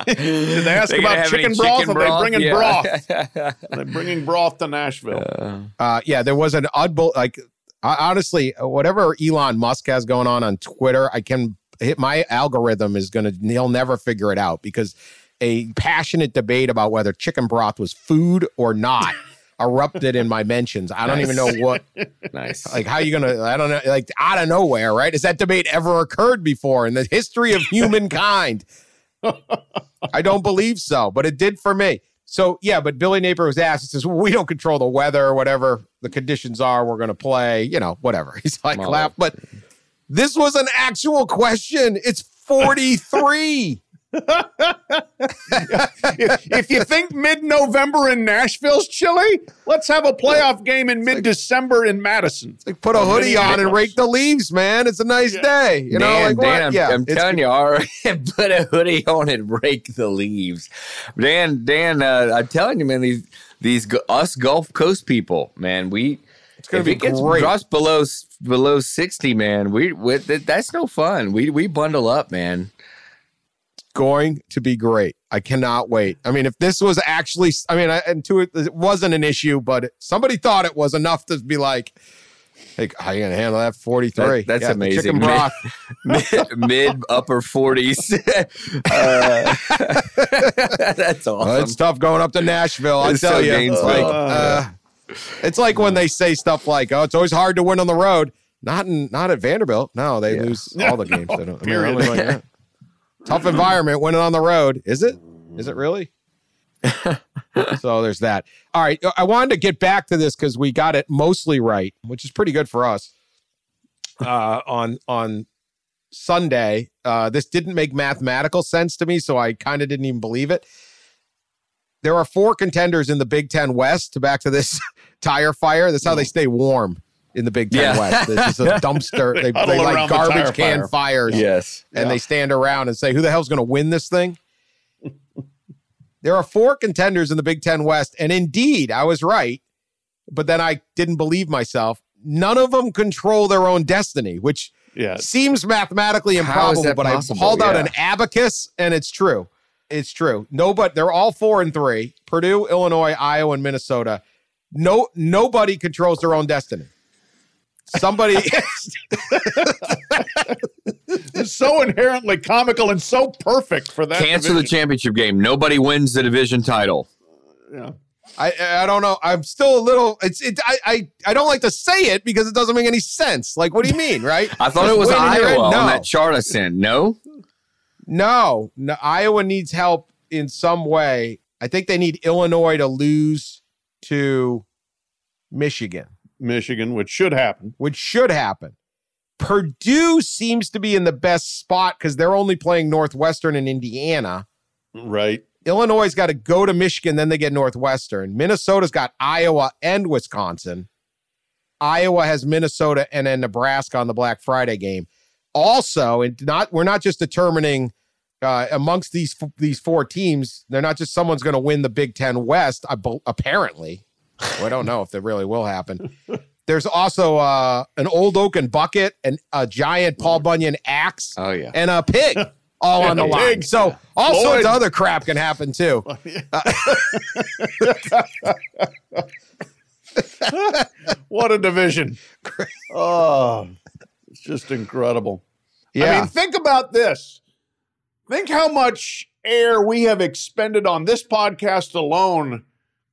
they ask they about chicken broth? Chicken broth? Are they bringing yeah. broth? Are they bringing broth to Nashville? Uh, uh, yeah, there was an oddball. Like honestly, whatever Elon Musk has going on on Twitter, I can hit my algorithm is going to. He'll never figure it out because a passionate debate about whether chicken broth was food or not erupted in my mentions. I don't nice. even know what. nice. Like, how you gonna? I don't know. Like out of nowhere, right? Has that debate ever occurred before in the history of humankind? I don't believe so, but it did for me. So yeah, but Billy Napier was asked. He says, well, "We don't control the weather, or whatever the conditions are. We're going to play. You know, whatever." He's like, "Laugh," but this was an actual question. It's forty three if, if, you think mid-November in Nashville's chilly, let's have a playoff game in mid-December in Madison. Like put a hoodie on and rake the leaves, man. It's a nice yeah. day. You know, like Dan, I'm, yeah, I'm telling you, all right, put a hoodie on and rake the leaves. Dan, Dan, uh, I'm telling you, man, these these us Gulf Coast people, man, we it's gonna if be it gets great. drops below below sixty, man, we, we that's no fun. We we bundle up, man going to be great. I cannot wait. I mean, if this was actually, I mean, I, and to it, it wasn't an issue, but somebody thought it was enough to be like, Hey, how you gonna handle that? Forty three. That, that's yeah, amazing. Chicken broth, mid, mid upper forties. uh, that's awesome. Well, it's tough going up to Nashville. I tell so you, like, uh, it's like when they say stuff like, "Oh, it's always hard to win on the road." Not in, not at Vanderbilt. No, they yeah. lose all the games. They don't, I mean, like, Tough environment winning on the road. Is it? Is it really? so there's that. All right. I wanted to get back to this because we got it mostly right, which is pretty good for us. Uh, on on Sunday, uh, this didn't make mathematical sense to me, so I kind of didn't even believe it. There are four contenders in the Big Ten West. To back to this tire fire. That's how they stay warm in the Big Ten yeah. West. It's just a dumpster. They, they like garbage the can fire. fires. Yes. And yeah. they stand around and say, who the hell's going to win this thing? there are four contenders in the Big Ten West. And indeed, I was right. But then I didn't believe myself. None of them control their own destiny, which yes. seems mathematically improbable. But possible? I hauled out yeah. an abacus and it's true. It's true. No, but they're all four and three Purdue, Illinois, Iowa, and Minnesota. No, nobody controls their own destiny. Somebody is so inherently comical and so perfect for that. Cancel division. the championship game. Nobody wins the division title. Yeah. I I don't know. I'm still a little. It's it. I I, I don't like to say it because it doesn't make any sense. Like, what do you mean, right? I thought it was Iowa no. on that chart I sent. No, no, no. Iowa needs help in some way. I think they need Illinois to lose to Michigan. Michigan, which should happen. Which should happen. Purdue seems to be in the best spot because they're only playing Northwestern and Indiana. Right. Illinois got to go to Michigan, then they get Northwestern. Minnesota's got Iowa and Wisconsin. Iowa has Minnesota and then Nebraska on the Black Friday game. Also, and not we're not just determining uh, amongst these these four teams, they're not just someone's going to win the Big Ten West. Apparently, well, I don't know if that really will happen. There's also uh, an old oaken bucket and a giant Paul Bunyan axe. Oh yeah, and a pig all on the line. So all sorts of other crap can happen too. what a division! Oh, it's just incredible. Yeah. I mean, think about this. Think how much air we have expended on this podcast alone,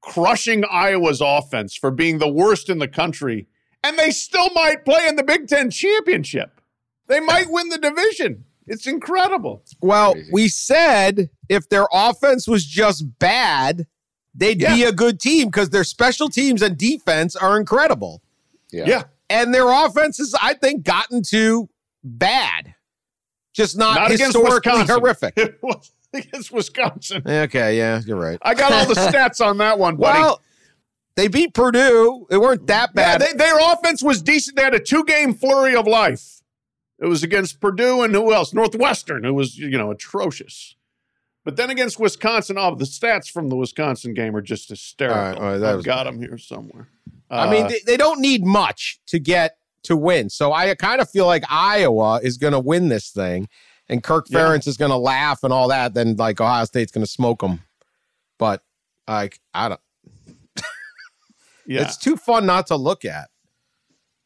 crushing Iowa's offense for being the worst in the country, and they still might play in the Big Ten championship. They might win the division. It's incredible. Well, Crazy. we said if their offense was just bad, they'd yeah. be a good team because their special teams and defense are incredible. Yeah. yeah. And their offense has, I think, gotten to bad just not, not historically horrific. against Wisconsin. Okay, yeah, you're right. I got all the stats on that one, buddy. Well, they beat Purdue. It weren't that bad. Yeah, they, their offense was decent. They had a two-game flurry of life. It was against Purdue and who else? Northwestern, who was you know atrocious. But then against Wisconsin, oh, the stats from the Wisconsin game are just hysterical. All right, I've got them here somewhere. I mean, uh, they, they don't need much to get to win. So I kind of feel like Iowa is going to win this thing, and Kirk Ferentz yeah. is going to laugh and all that. Then like Ohio State's going to smoke them. But like I don't. yeah, it's too fun not to look at.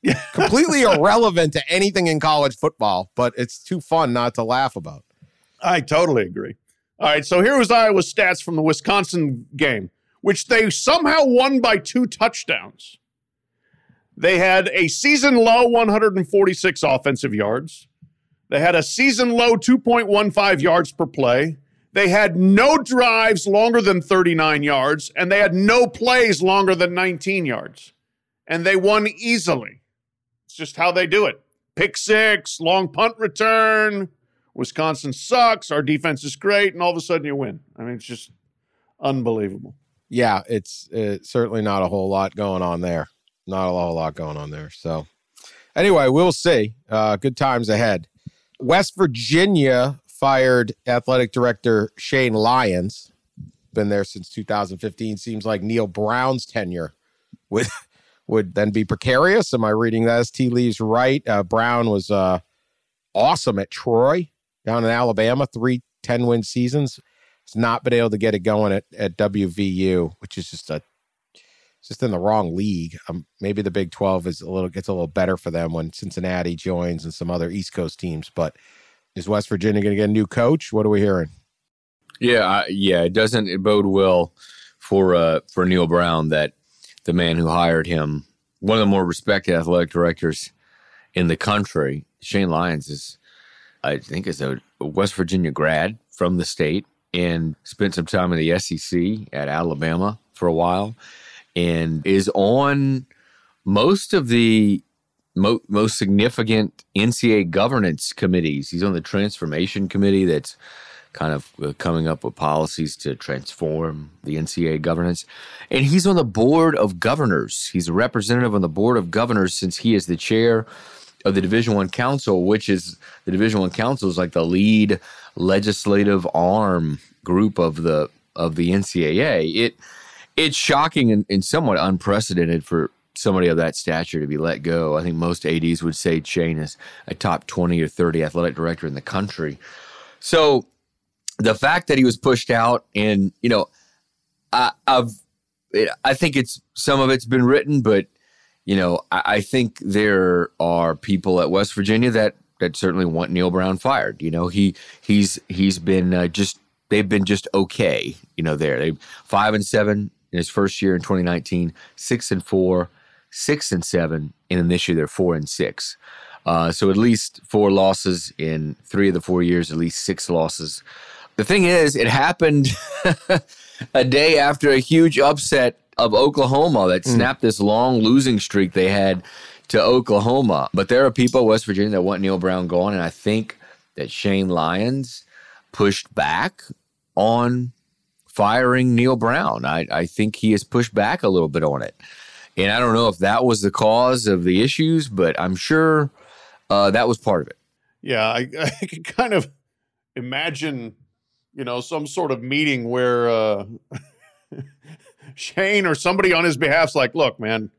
Yeah, completely irrelevant to anything in college football, but it's too fun not to laugh about. I totally agree. All right, so here was Iowa's stats from the Wisconsin game, which they somehow won by two touchdowns. They had a season low 146 offensive yards. They had a season low 2.15 yards per play. They had no drives longer than 39 yards, and they had no plays longer than 19 yards. And they won easily. It's just how they do it. Pick six, long punt return. Wisconsin sucks. Our defense is great. And all of a sudden you win. I mean, it's just unbelievable. Yeah, it's, it's certainly not a whole lot going on there not a whole lot going on there. So, anyway, we'll see. Uh, good times ahead. West Virginia fired athletic director Shane Lyons. Been there since 2015. Seems like Neal Brown's tenure would would then be precarious. Am I reading that as tea leaves right? Uh, Brown was uh, awesome at Troy down in Alabama, three 10 win seasons. Has not been able to get it going at, at WVU, which is just a just in the wrong league. Um, maybe the Big Twelve is a little gets a little better for them when Cincinnati joins and some other East Coast teams. But is West Virginia going to get a new coach? What are we hearing? Yeah, uh, yeah, it doesn't bode well for uh, for Neal Brown that the man who hired him, one of the more respected athletic directors in the country, Shane Lyons, is I think is a West Virginia grad from the state and spent some time in the SEC at Alabama for a while and is on most of the mo- most significant NCAA governance committees. He's on the transformation committee that's kind of uh, coming up with policies to transform the NCAA governance. And he's on the board of governors. He's a representative on the board of governors since he is the chair of the Division One Council, which is the Division One Council is like the lead legislative arm group of the of the NCAA. It it's shocking and, and somewhat unprecedented for somebody of that stature to be let go. I think most ADs would say Shane is a top 20 or 30 athletic director in the country. So the fact that he was pushed out and, you know, I, have I think it's some of it's been written, but you know, I, I, think there are people at West Virginia that that certainly want Neal Brown fired. You know, he he's he's been uh, just they've been just okay. You know, there they five and seven in his first year in 2019, six and four, six and seven, and in this year they're four and six. Uh, so at least four losses in three of the four years, at least six losses. The thing is, it happened a day after a huge upset of Oklahoma that mm. snapped this long losing streak they had to Oklahoma. But there are people West Virginia that want Neal Brown gone, and I think that Shane Lyons pushed back on firing Neal Brown. I, I think he has pushed back a little bit on it. And I don't know if that was the cause of the issues, but I'm sure uh, that was part of it. Yeah, I, I kind of imagine, you know, some sort of meeting where uh, Shane or somebody on his behalf's like, look, man,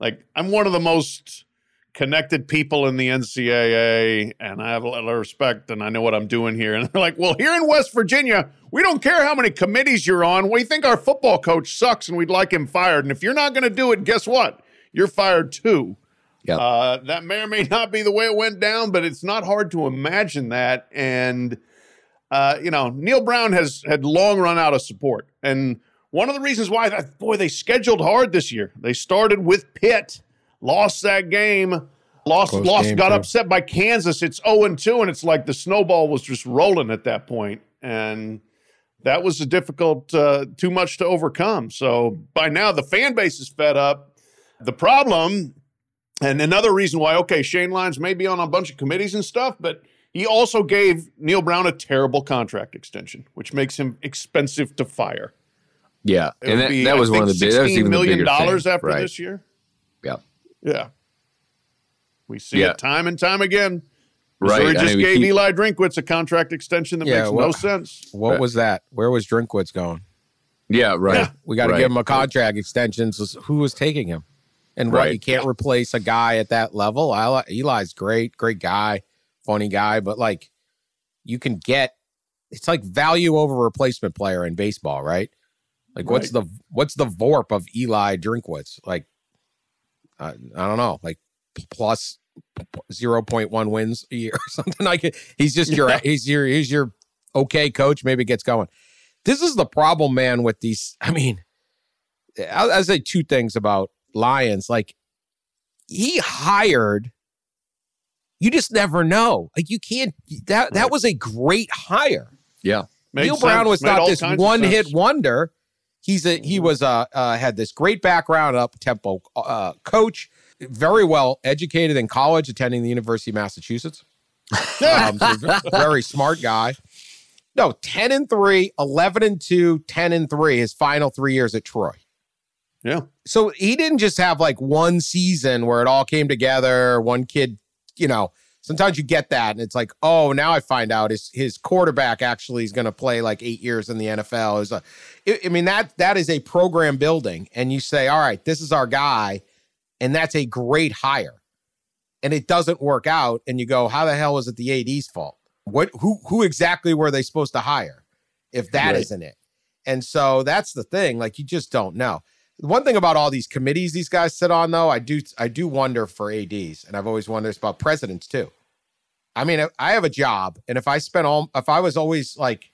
like I'm one of the most connected people in the NCAA and I have a lot of respect and I know what I'm doing here. And they're like, well, here in West Virginia, we don't care how many committees you're on. We think our football coach sucks and we'd like him fired. And if you're not going to do it, guess what? You're fired too. Yep. Uh, that may or may not be the way it went down, but it's not hard to imagine that. And, uh, you know, Neal Brown has had long run out of support. And one of the reasons why, that boy, they scheduled hard this year. They started with Pitt lost that game. Lost, Close lost, got too. upset by Kansas. It's 0 and 2, and it's like the snowball was just rolling at that point. And that was a difficult, uh, too much to overcome. So by now, the fan base is fed up. The problem, and another reason why, okay, Shane Lyons may be on a bunch of committees and stuff, but he also gave Neal Brown a terrible contract extension, which makes him expensive to fire. Yeah, It and that, be, that was one of the big. That was $16 even million dollars thing. after right. this year. Yeah, Yeah. We see Yeah. it time and time again. right. Missouri I just know we gave keep- Eli Drinkwitz a contract extension that Yeah, makes no sense. What Right. was that? Where was Drinkwitz going? Yeah, right. Yeah. We got to Right. give him a contract extension. So who was taking him? And what Right. you can't replace a guy at that level. Eli- Eli's great, great guy, funny guy, but like you can get it's like value over replacement player in baseball, right? Like what's the what's the VORP of Eli Drinkwitz? Like I, I don't know, like plus 0.1 wins a year or something like it. He's just your he's your he's your okay coach, maybe gets going. This is the problem, man, with these. I mean, I'll, I'll say two things about Lyons. Like, he hired, you just never know. Like, you can't, that, that Right. was a great hire. Yeah, Made Neal sense. Brown was Made not this one hit wonder. He's a he was uh, uh had this great background up tempo uh, coach, very well educated in college, attending the University of Massachusetts. um, so very smart guy. No, 10 and 3, 11 and 2, 10 and 3 his final 3 years at Troy. Yeah. So he didn't just have like one season where it all came together, one kid, you know, sometimes you get that and it's like, oh, now I find out his his quarterback actually is going to play like 8 years in the NFL. Is a I mean that that is a program building and you say, "All right, this is our guy." And that's a great hire. And it doesn't work out and you go, "How the hell is it the AD's fault?" What who who exactly were they supposed to hire if that Right. not it? And so that's the thing, like you just don't know. One thing about all these committees these guys sit on, though, I do I do wonder for ads, and I've always wondered about presidents too. I mean, I have a job, and if I spent all, if I was always like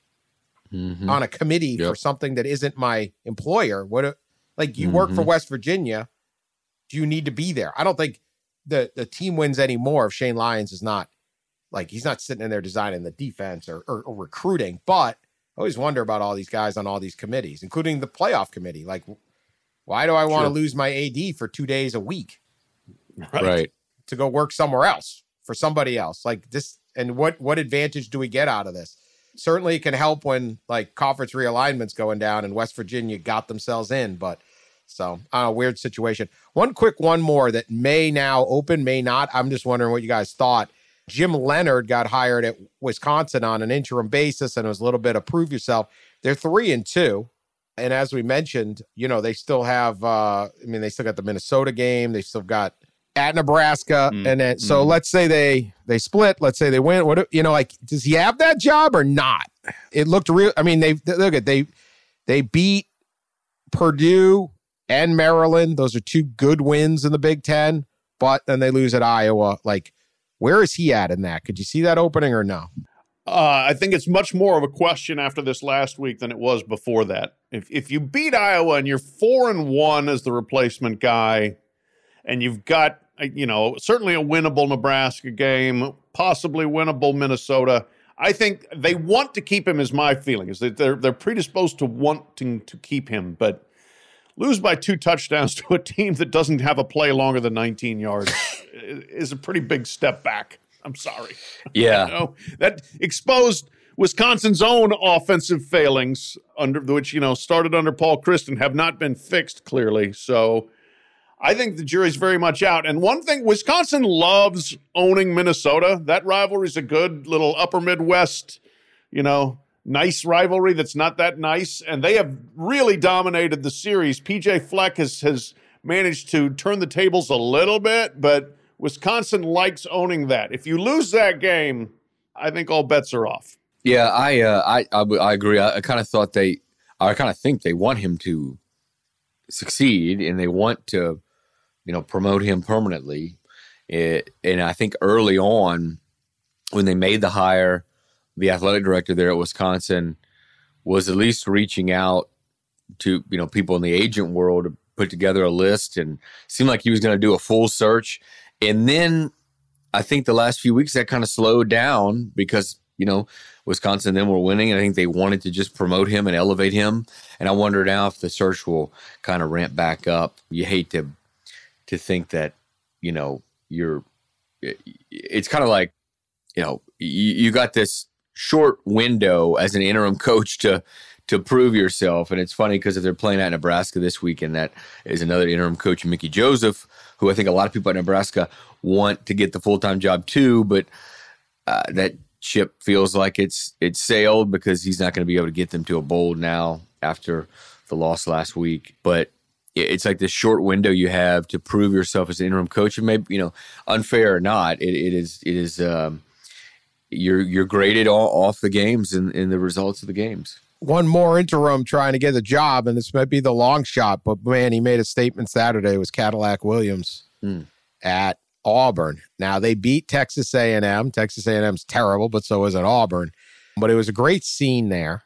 Mhm. on a committee for something that isn't my employer, what, like you work for Mhm. West Virginia, do you need to be there? I don't think the the team wins anymore if Shane Lyons is not like he's not sitting in there designing the defense or, or, or recruiting. But I always wonder about all these guys on all these committees, including the playoff committee. Like, why do I want to Sure. lose my AD for two days a week right. to go work somewhere else for somebody else? Like this, and what what advantage do we get out of this? Certainly, it can help when like conference realignments going down and West Virginia got themselves in, but. So, a don't weird situation. One quick one more that may now open, may not. I'm just wondering what you guys thought. Jim Leonhard got hired at Wisconsin on an interim basis and it was a little bit of prove yourself. They're three and two. And as we mentioned, you know, they still have uh I mean, they still got the Minnesota game, they still got at Nebraska. Mm, And then so mm. let's say they they split, let's say they win. What you know, like does he have that job or not? It looked real. I mean, they look at they they beat Purdue and Maryland. Those are two good wins in the Big Ten, but then they lose at Iowa. Like, where is he at in that? Could you see that opening or no? Uh, I think it's much more of a question after this last week than it was before that. If if you beat Iowa and you're four and one as the replacement guy, and you've got uh, you know certainly a winnable Nebraska game, possibly winnable Minnesota. I think they want to keep him. Is my feeling is that they're they're predisposed to wanting to keep him, but lose by two touchdowns to a team that doesn't have a play longer than 19 yards is a pretty big step back. I'm sorry. Yeah. You know, that exposed Wisconsin's own offensive failings under which you know started under Paul Chryst have not been fixed clearly. So I think the jury's very much out. And one thing, Wisconsin loves owning Minnesota. That rivalry's a good little upper Midwest you know, nice rivalry that's not that nice, and they have really dominated the series. PJ Fleck has has managed to turn the tables a little bit, but Wisconsin likes owning that. If you lose that game, I think all bets are off. Yeah, I uh, I, I, I agree. I, I kind of thought they, I kind of think they want him to succeed, and they want to, you know, promote him permanently. It, and I think early on, when they made the hire, the athletic director there at Wisconsin was at least reaching out to you know people in the agent world to put together a list and seemed like he was going to do a full search. And then I think the last few weeks that kind of slowed down because you know Wisconsin then were winning, I think they wanted to just promote him and elevate him. And I wonder now if the search will kind of ramp back up. You hate to to think that you know you're. It's kind of like you know you, you got this short window as an interim coach to to prove yourself. And it's funny because if they're playing at Nebraska this week, and that is another interim coach, Mickey Joseph, who I think a lot of people at Nebraska want to get the full time job too, but uh, that ship feels like it's it's sailed because he's not going to be able to get them to a bowl now after the loss last week. But it's like this short window you have to prove yourself as an interim coach, and maybe you know, unfair or not, it, it is it is. Um, you're you're graded all, off the games and, the results of the games. One more interim trying to get a job, and this might be the long shot, but man, he made a statement Saturday. It Was Cadillac Williams Hmm. at Auburn? Now they beat Texas A&M. Texas A&M's terrible, but so is at Auburn. But it was a great scene there.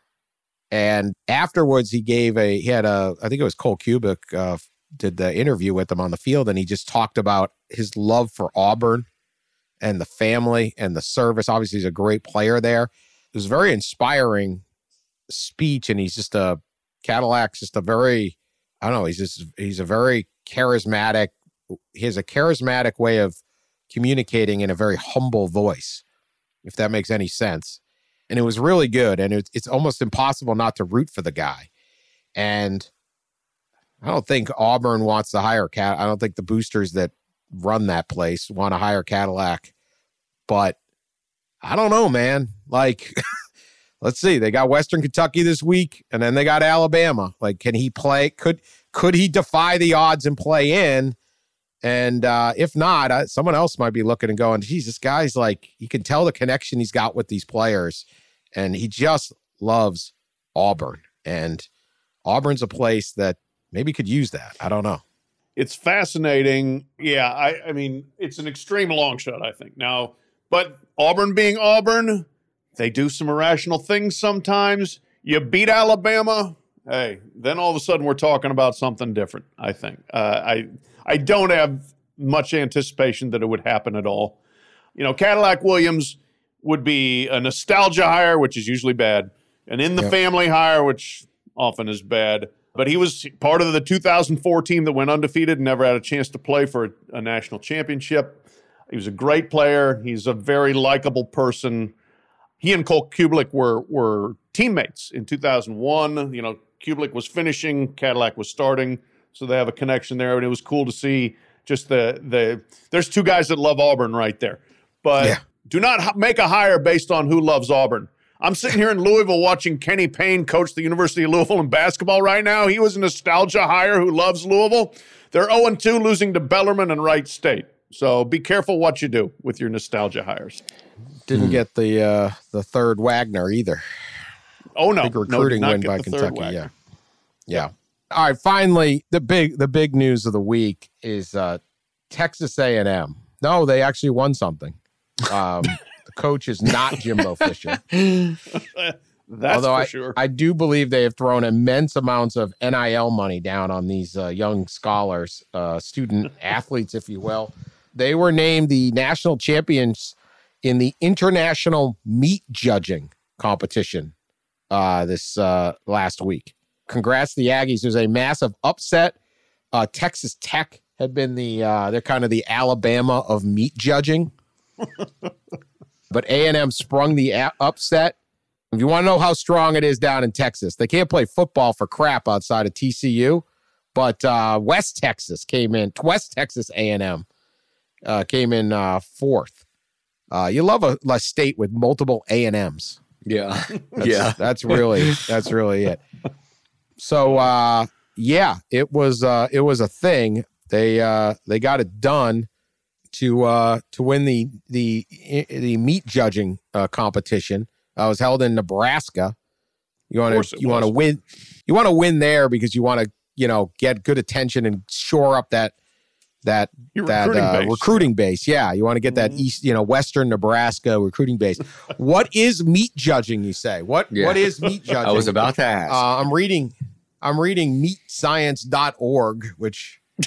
And afterwards, he gave a he had a I think it was Cole Cubelic uh, did the interview with him on the field, and he just talked about his love for Auburn and the family and the service. Obviously, he's a great player there. It was a very inspiring speech, and he's just a Cadillac's just a very I don't know. He's just he's a very charismatic. He has a charismatic way of communicating in a very humble voice, if that makes any sense. And it was really good, and it's it's almost impossible not to root for the guy. And I don't think Auburn wants to hire Cat. I don't think the boosters that run that place want to hire Cadillac. But I don't know, man. Like, let's see. They got Western Kentucky this week, and then they got Alabama. Like, can he play? Could could he defy the odds and play in? And uh, if not, someone else might be looking and going, geez, this guy's like, you can tell the connection he's got with these players. And he just loves Auburn. And Auburn's a place that maybe could use that. I don't know. It's fascinating. Yeah, I, I mean, it's an extreme long shot, I think. Now, but Auburn being Auburn, they do some irrational things sometimes. You beat Alabama, hey, then all of a sudden we're talking about something different. I think. Uh, I I don't have much anticipation that it would happen at all. You know, Cadillac Williams would be a nostalgia hire, which is usually bad, and in the Yep. family hire, which often is bad. But he was part of the 2004 team that went undefeated and never had a chance to play for a, a national championship. He was a great player. He's a very likable person. He and Cole Cubelic were were teammates in 2001. You know, Cubelic was finishing, Cadillac was starting, so they have a connection there. And it was cool to see just the the. There's two guys that love Auburn right there, but Yeah. do not h- make a hire based on who loves Auburn. I'm sitting here in Louisville watching Kenny Payne coach the University of Louisville in basketball right now. He was a nostalgia hire who loves Louisville. They're 0 2, losing to Bellarmine and Wright State. So be careful what you do with your nostalgia hires. Didn't get the uh, the third Wagner either. Oh no, big no, recruiting not win by Kentucky. Yeah, yeah. All right. Finally, the big the big news of the week is uh, Texas A and M. No, they actually won something. Um, the coach is not Jimbo Fisher. That's Although for I, sure. I do believe they have thrown immense amounts of NIL money down on these uh, young scholars, uh, student athletes, if you will. They were named the national champions in the international meat judging competition uh, this uh, last week. Congrats to the Aggies. There's a massive upset. Uh, Texas Tech had been the uh, they're kind of the Alabama of meat judging, but A and M sprung the a- upset. If you want to know how strong it is down in Texas, they can't play football for crap outside of TCU, but uh, West Texas came in. West Texas A and M uh, came in uh, fourth. Uh, you love a, a state with multiple A and M's. Yeah. That's, yeah. that's really that's really it. So uh yeah, it was uh it was a thing. They uh they got it done to uh to win the the the meat judging uh competition. Uh, was held in Nebraska. You want to you want to win you want to win there because you want to, you know, get good attention and shore up that that Your that recruiting uh, base. recruiting base. Yeah, you want to get that Mhm. east, you know, western Nebraska recruiting base. what is meat judging? You say what? Yeah. What is meat judging? I was about to ask. Uh, I'm reading. I'm reading meatscience.org, which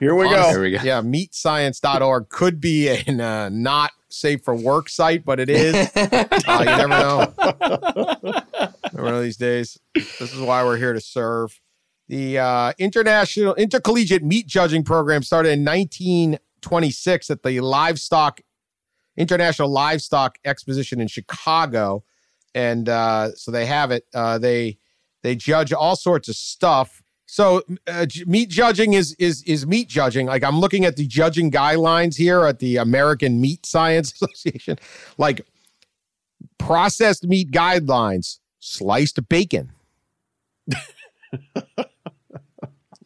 Here we honestly- go. There we go. yeah, meatscience.org could be a uh, not safe for work site, but it is. Uh, you never know. never know these days. This is why we're here to serve. The uh, international intercollegiate meat judging program started in 1926 at the livestock international livestock exposition in Chicago, and uh, so they have it. Uh, they they judge all sorts of stuff. So uh, meat judging is is is meat judging. Like I'm looking at the judging guidelines here at the American Meat Science Association. Like processed meat guidelines, sliced bacon.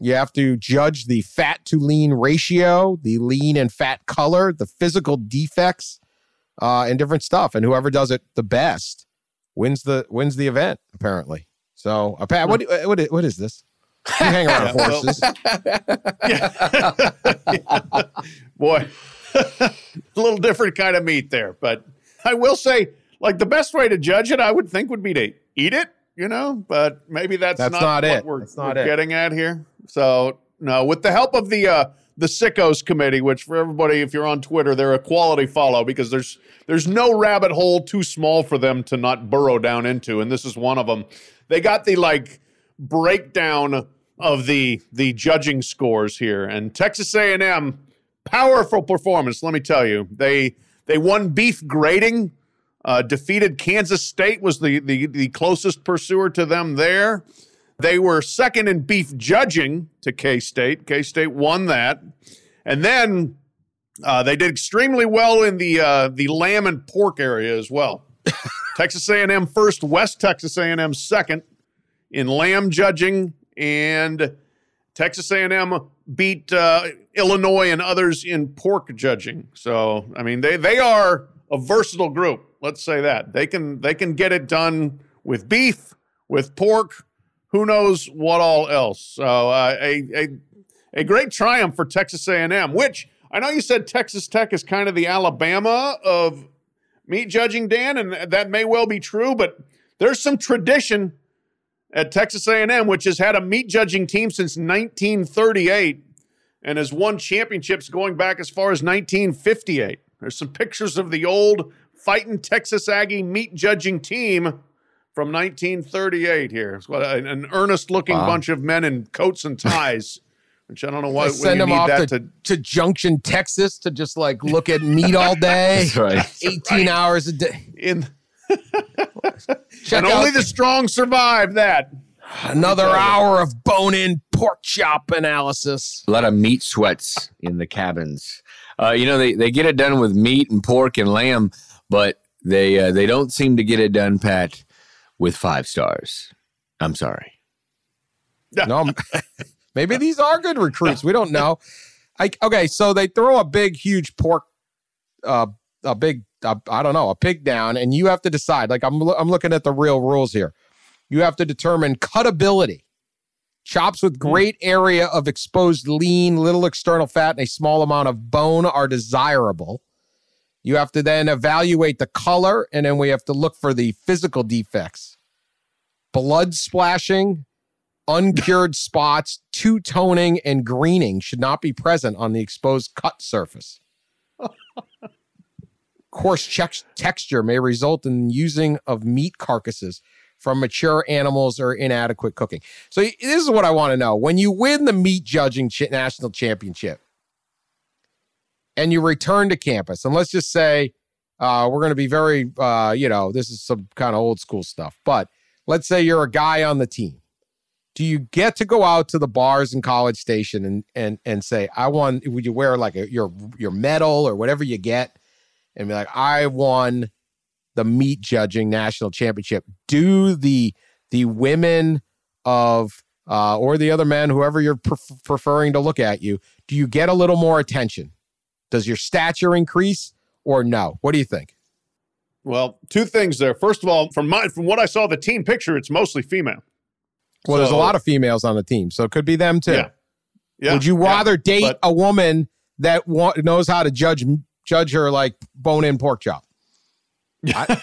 you have to judge the fat to lean ratio, the lean and fat color, the physical defects, uh, and different stuff. And whoever does it the best wins the wins the event. Apparently. So, uh, Pat, what what is, what is this? You hang around horses. Boy, a little different kind of meat there. But I will say, like, the best way to judge it, I would think, would be to eat it, you know, but maybe that's, That's not, not what it. we're, That's not we're it. getting at here. So, no, with the help of the, uh, the sickos committee which for everybody if you're on twitter they're a quality follow because there's there's no rabbit hole too small for them to not burrow down into and this is one of them they got the like breakdown of the the judging scores here and texas a&m powerful performance let me tell you. They they won beef grading uh, defeated kansas state was the, the the closest pursuer to them there they were second in beef judging to k-state k-state won that and then uh, they did extremely well in the uh, the lamb and pork area as well texas a&m first west texas a&m second in lamb judging and Texas A&M beat uh, Illinois and others in pork judging. So, I mean, they they are a versatile group. Let's say that they can they can get it done with beef, with pork, who knows what all else. So, uh, a a a great triumph for Texas A&M. Which I know you said Texas Tech is kind of the Alabama of meat judging, Dan, and that may well be true. But there's some tradition at Texas A&M, which has had a meat judging team since 1938 and has won championships going back as far as 1958. There's some pictures of the old fighting Texas Aggie meat judging team from 1938 here. It's what a- an earnest looking Wow. bunch of men in coats and ties, which I don't know why They send you them need off that to, to, to Junction, Texas to just like look at meat all day. That's right. 18 hours a day. in Check and only out the strong survive that. another hour of bone in pork chop analysis. A lot of meat sweats in the cabins. Uh, you know, they, they get it done with meat and pork and lamb, but they uh, they don't seem to get it done, Pat, with five stars. I'm sorry. No, maybe these are good recruits. We don't know. I, okay, so they throw a big, huge pork, uh, a big, uh, I don't know, a pig down, and you have to decide. Like I'm, I'm looking at the real rules here. You have to determine cutability. Chops with great area of exposed lean, little external fat, and a small amount of bone are desirable. You have to then evaluate the color, and then we have to look for the physical defects. Blood splashing, uncured spots, two toning, and greening should not be present on the exposed cut surface. Coarse chex- texture may result in using of meat carcasses from mature animals or inadequate cooking. So this is what I want to know. When you win the meat judging ch- national championship and you return to campus, and let's just say uh, we're going to be very, uh, you know, this is some kind of old school stuff, but let's say you're a guy on the team do you get to go out to the bars in College Station and and and say, I won? Would you wear like a, your your medal or whatever you get, and be like, I won the meat judging national championship, do the the women of uh, or the other men, whoever you're pref- preferring to look at you, do you get a little more attention? Does your stature increase or no? What do you think? Well, two things there. First of all, from my from what I saw the team picture, it's mostly female. Well, there's a lot of females on the team, so it could be them too. Yeah. Yeah. Would you yeah. rather date but- a woman that wa- knows how to judge judge her like bone in pork chop? I-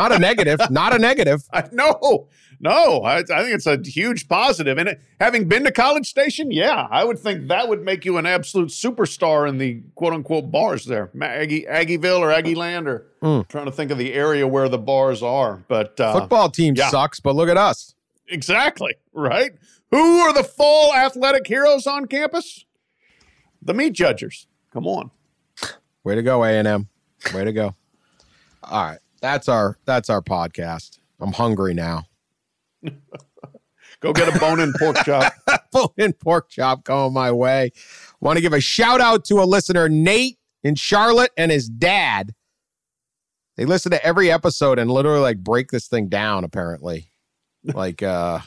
not a negative. Not a negative. I, no, no. I, I think it's a huge positive. And it, having been to College Station, yeah, I would think that would make you an absolute superstar in the quote unquote bars there, Aggie, Aggieville or Aggie Land, or Mm. trying to think of the area where the bars are. But uh, Football team yeah. sucks, but look at us. exactly right. Who are the fall athletic heroes on campus? The meat judgers. Come on. Way to go, A and M. Way to go. All right, that's our that's our podcast. I'm hungry now. Go get a bone in pork chop. Bone in pork chop going my way. Want to give a shout out to a listener, Nate in Charlotte, and his dad. They listen to every episode and literally like break this thing down. Apparently, like uh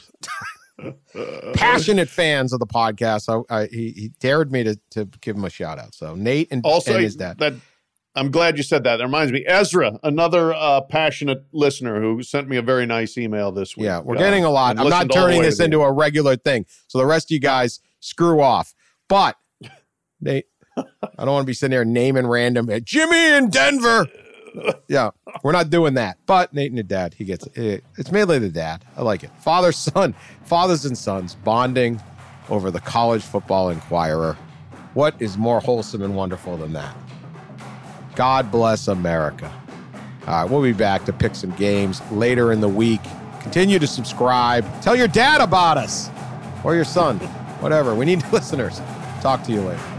passionate fans of the podcast. I, I, he, he dared me to to give him a shout out. So Nate and, also and his dad. that i'm glad you said that that reminds me ezra another uh, passionate listener who sent me a very nice email this week Yeah, we're Uh, getting a lot. I'm not listened all the turning this into a regular thing. So the rest of you guys screw off. But Nate, I don't want to be sitting there naming random "Hey, Jimmy in Denver. Yeah, we're not doing that. But Nate and the dad, he gets it. It's mainly the dad. I like it. Father, son, fathers and sons bonding over the college football Enquirer. What is more wholesome and wonderful than that? God bless America. All right, we'll be back to pick some games later in the week. Continue to subscribe. Tell your dad about us or your son, whatever. We need listeners. Talk to you later.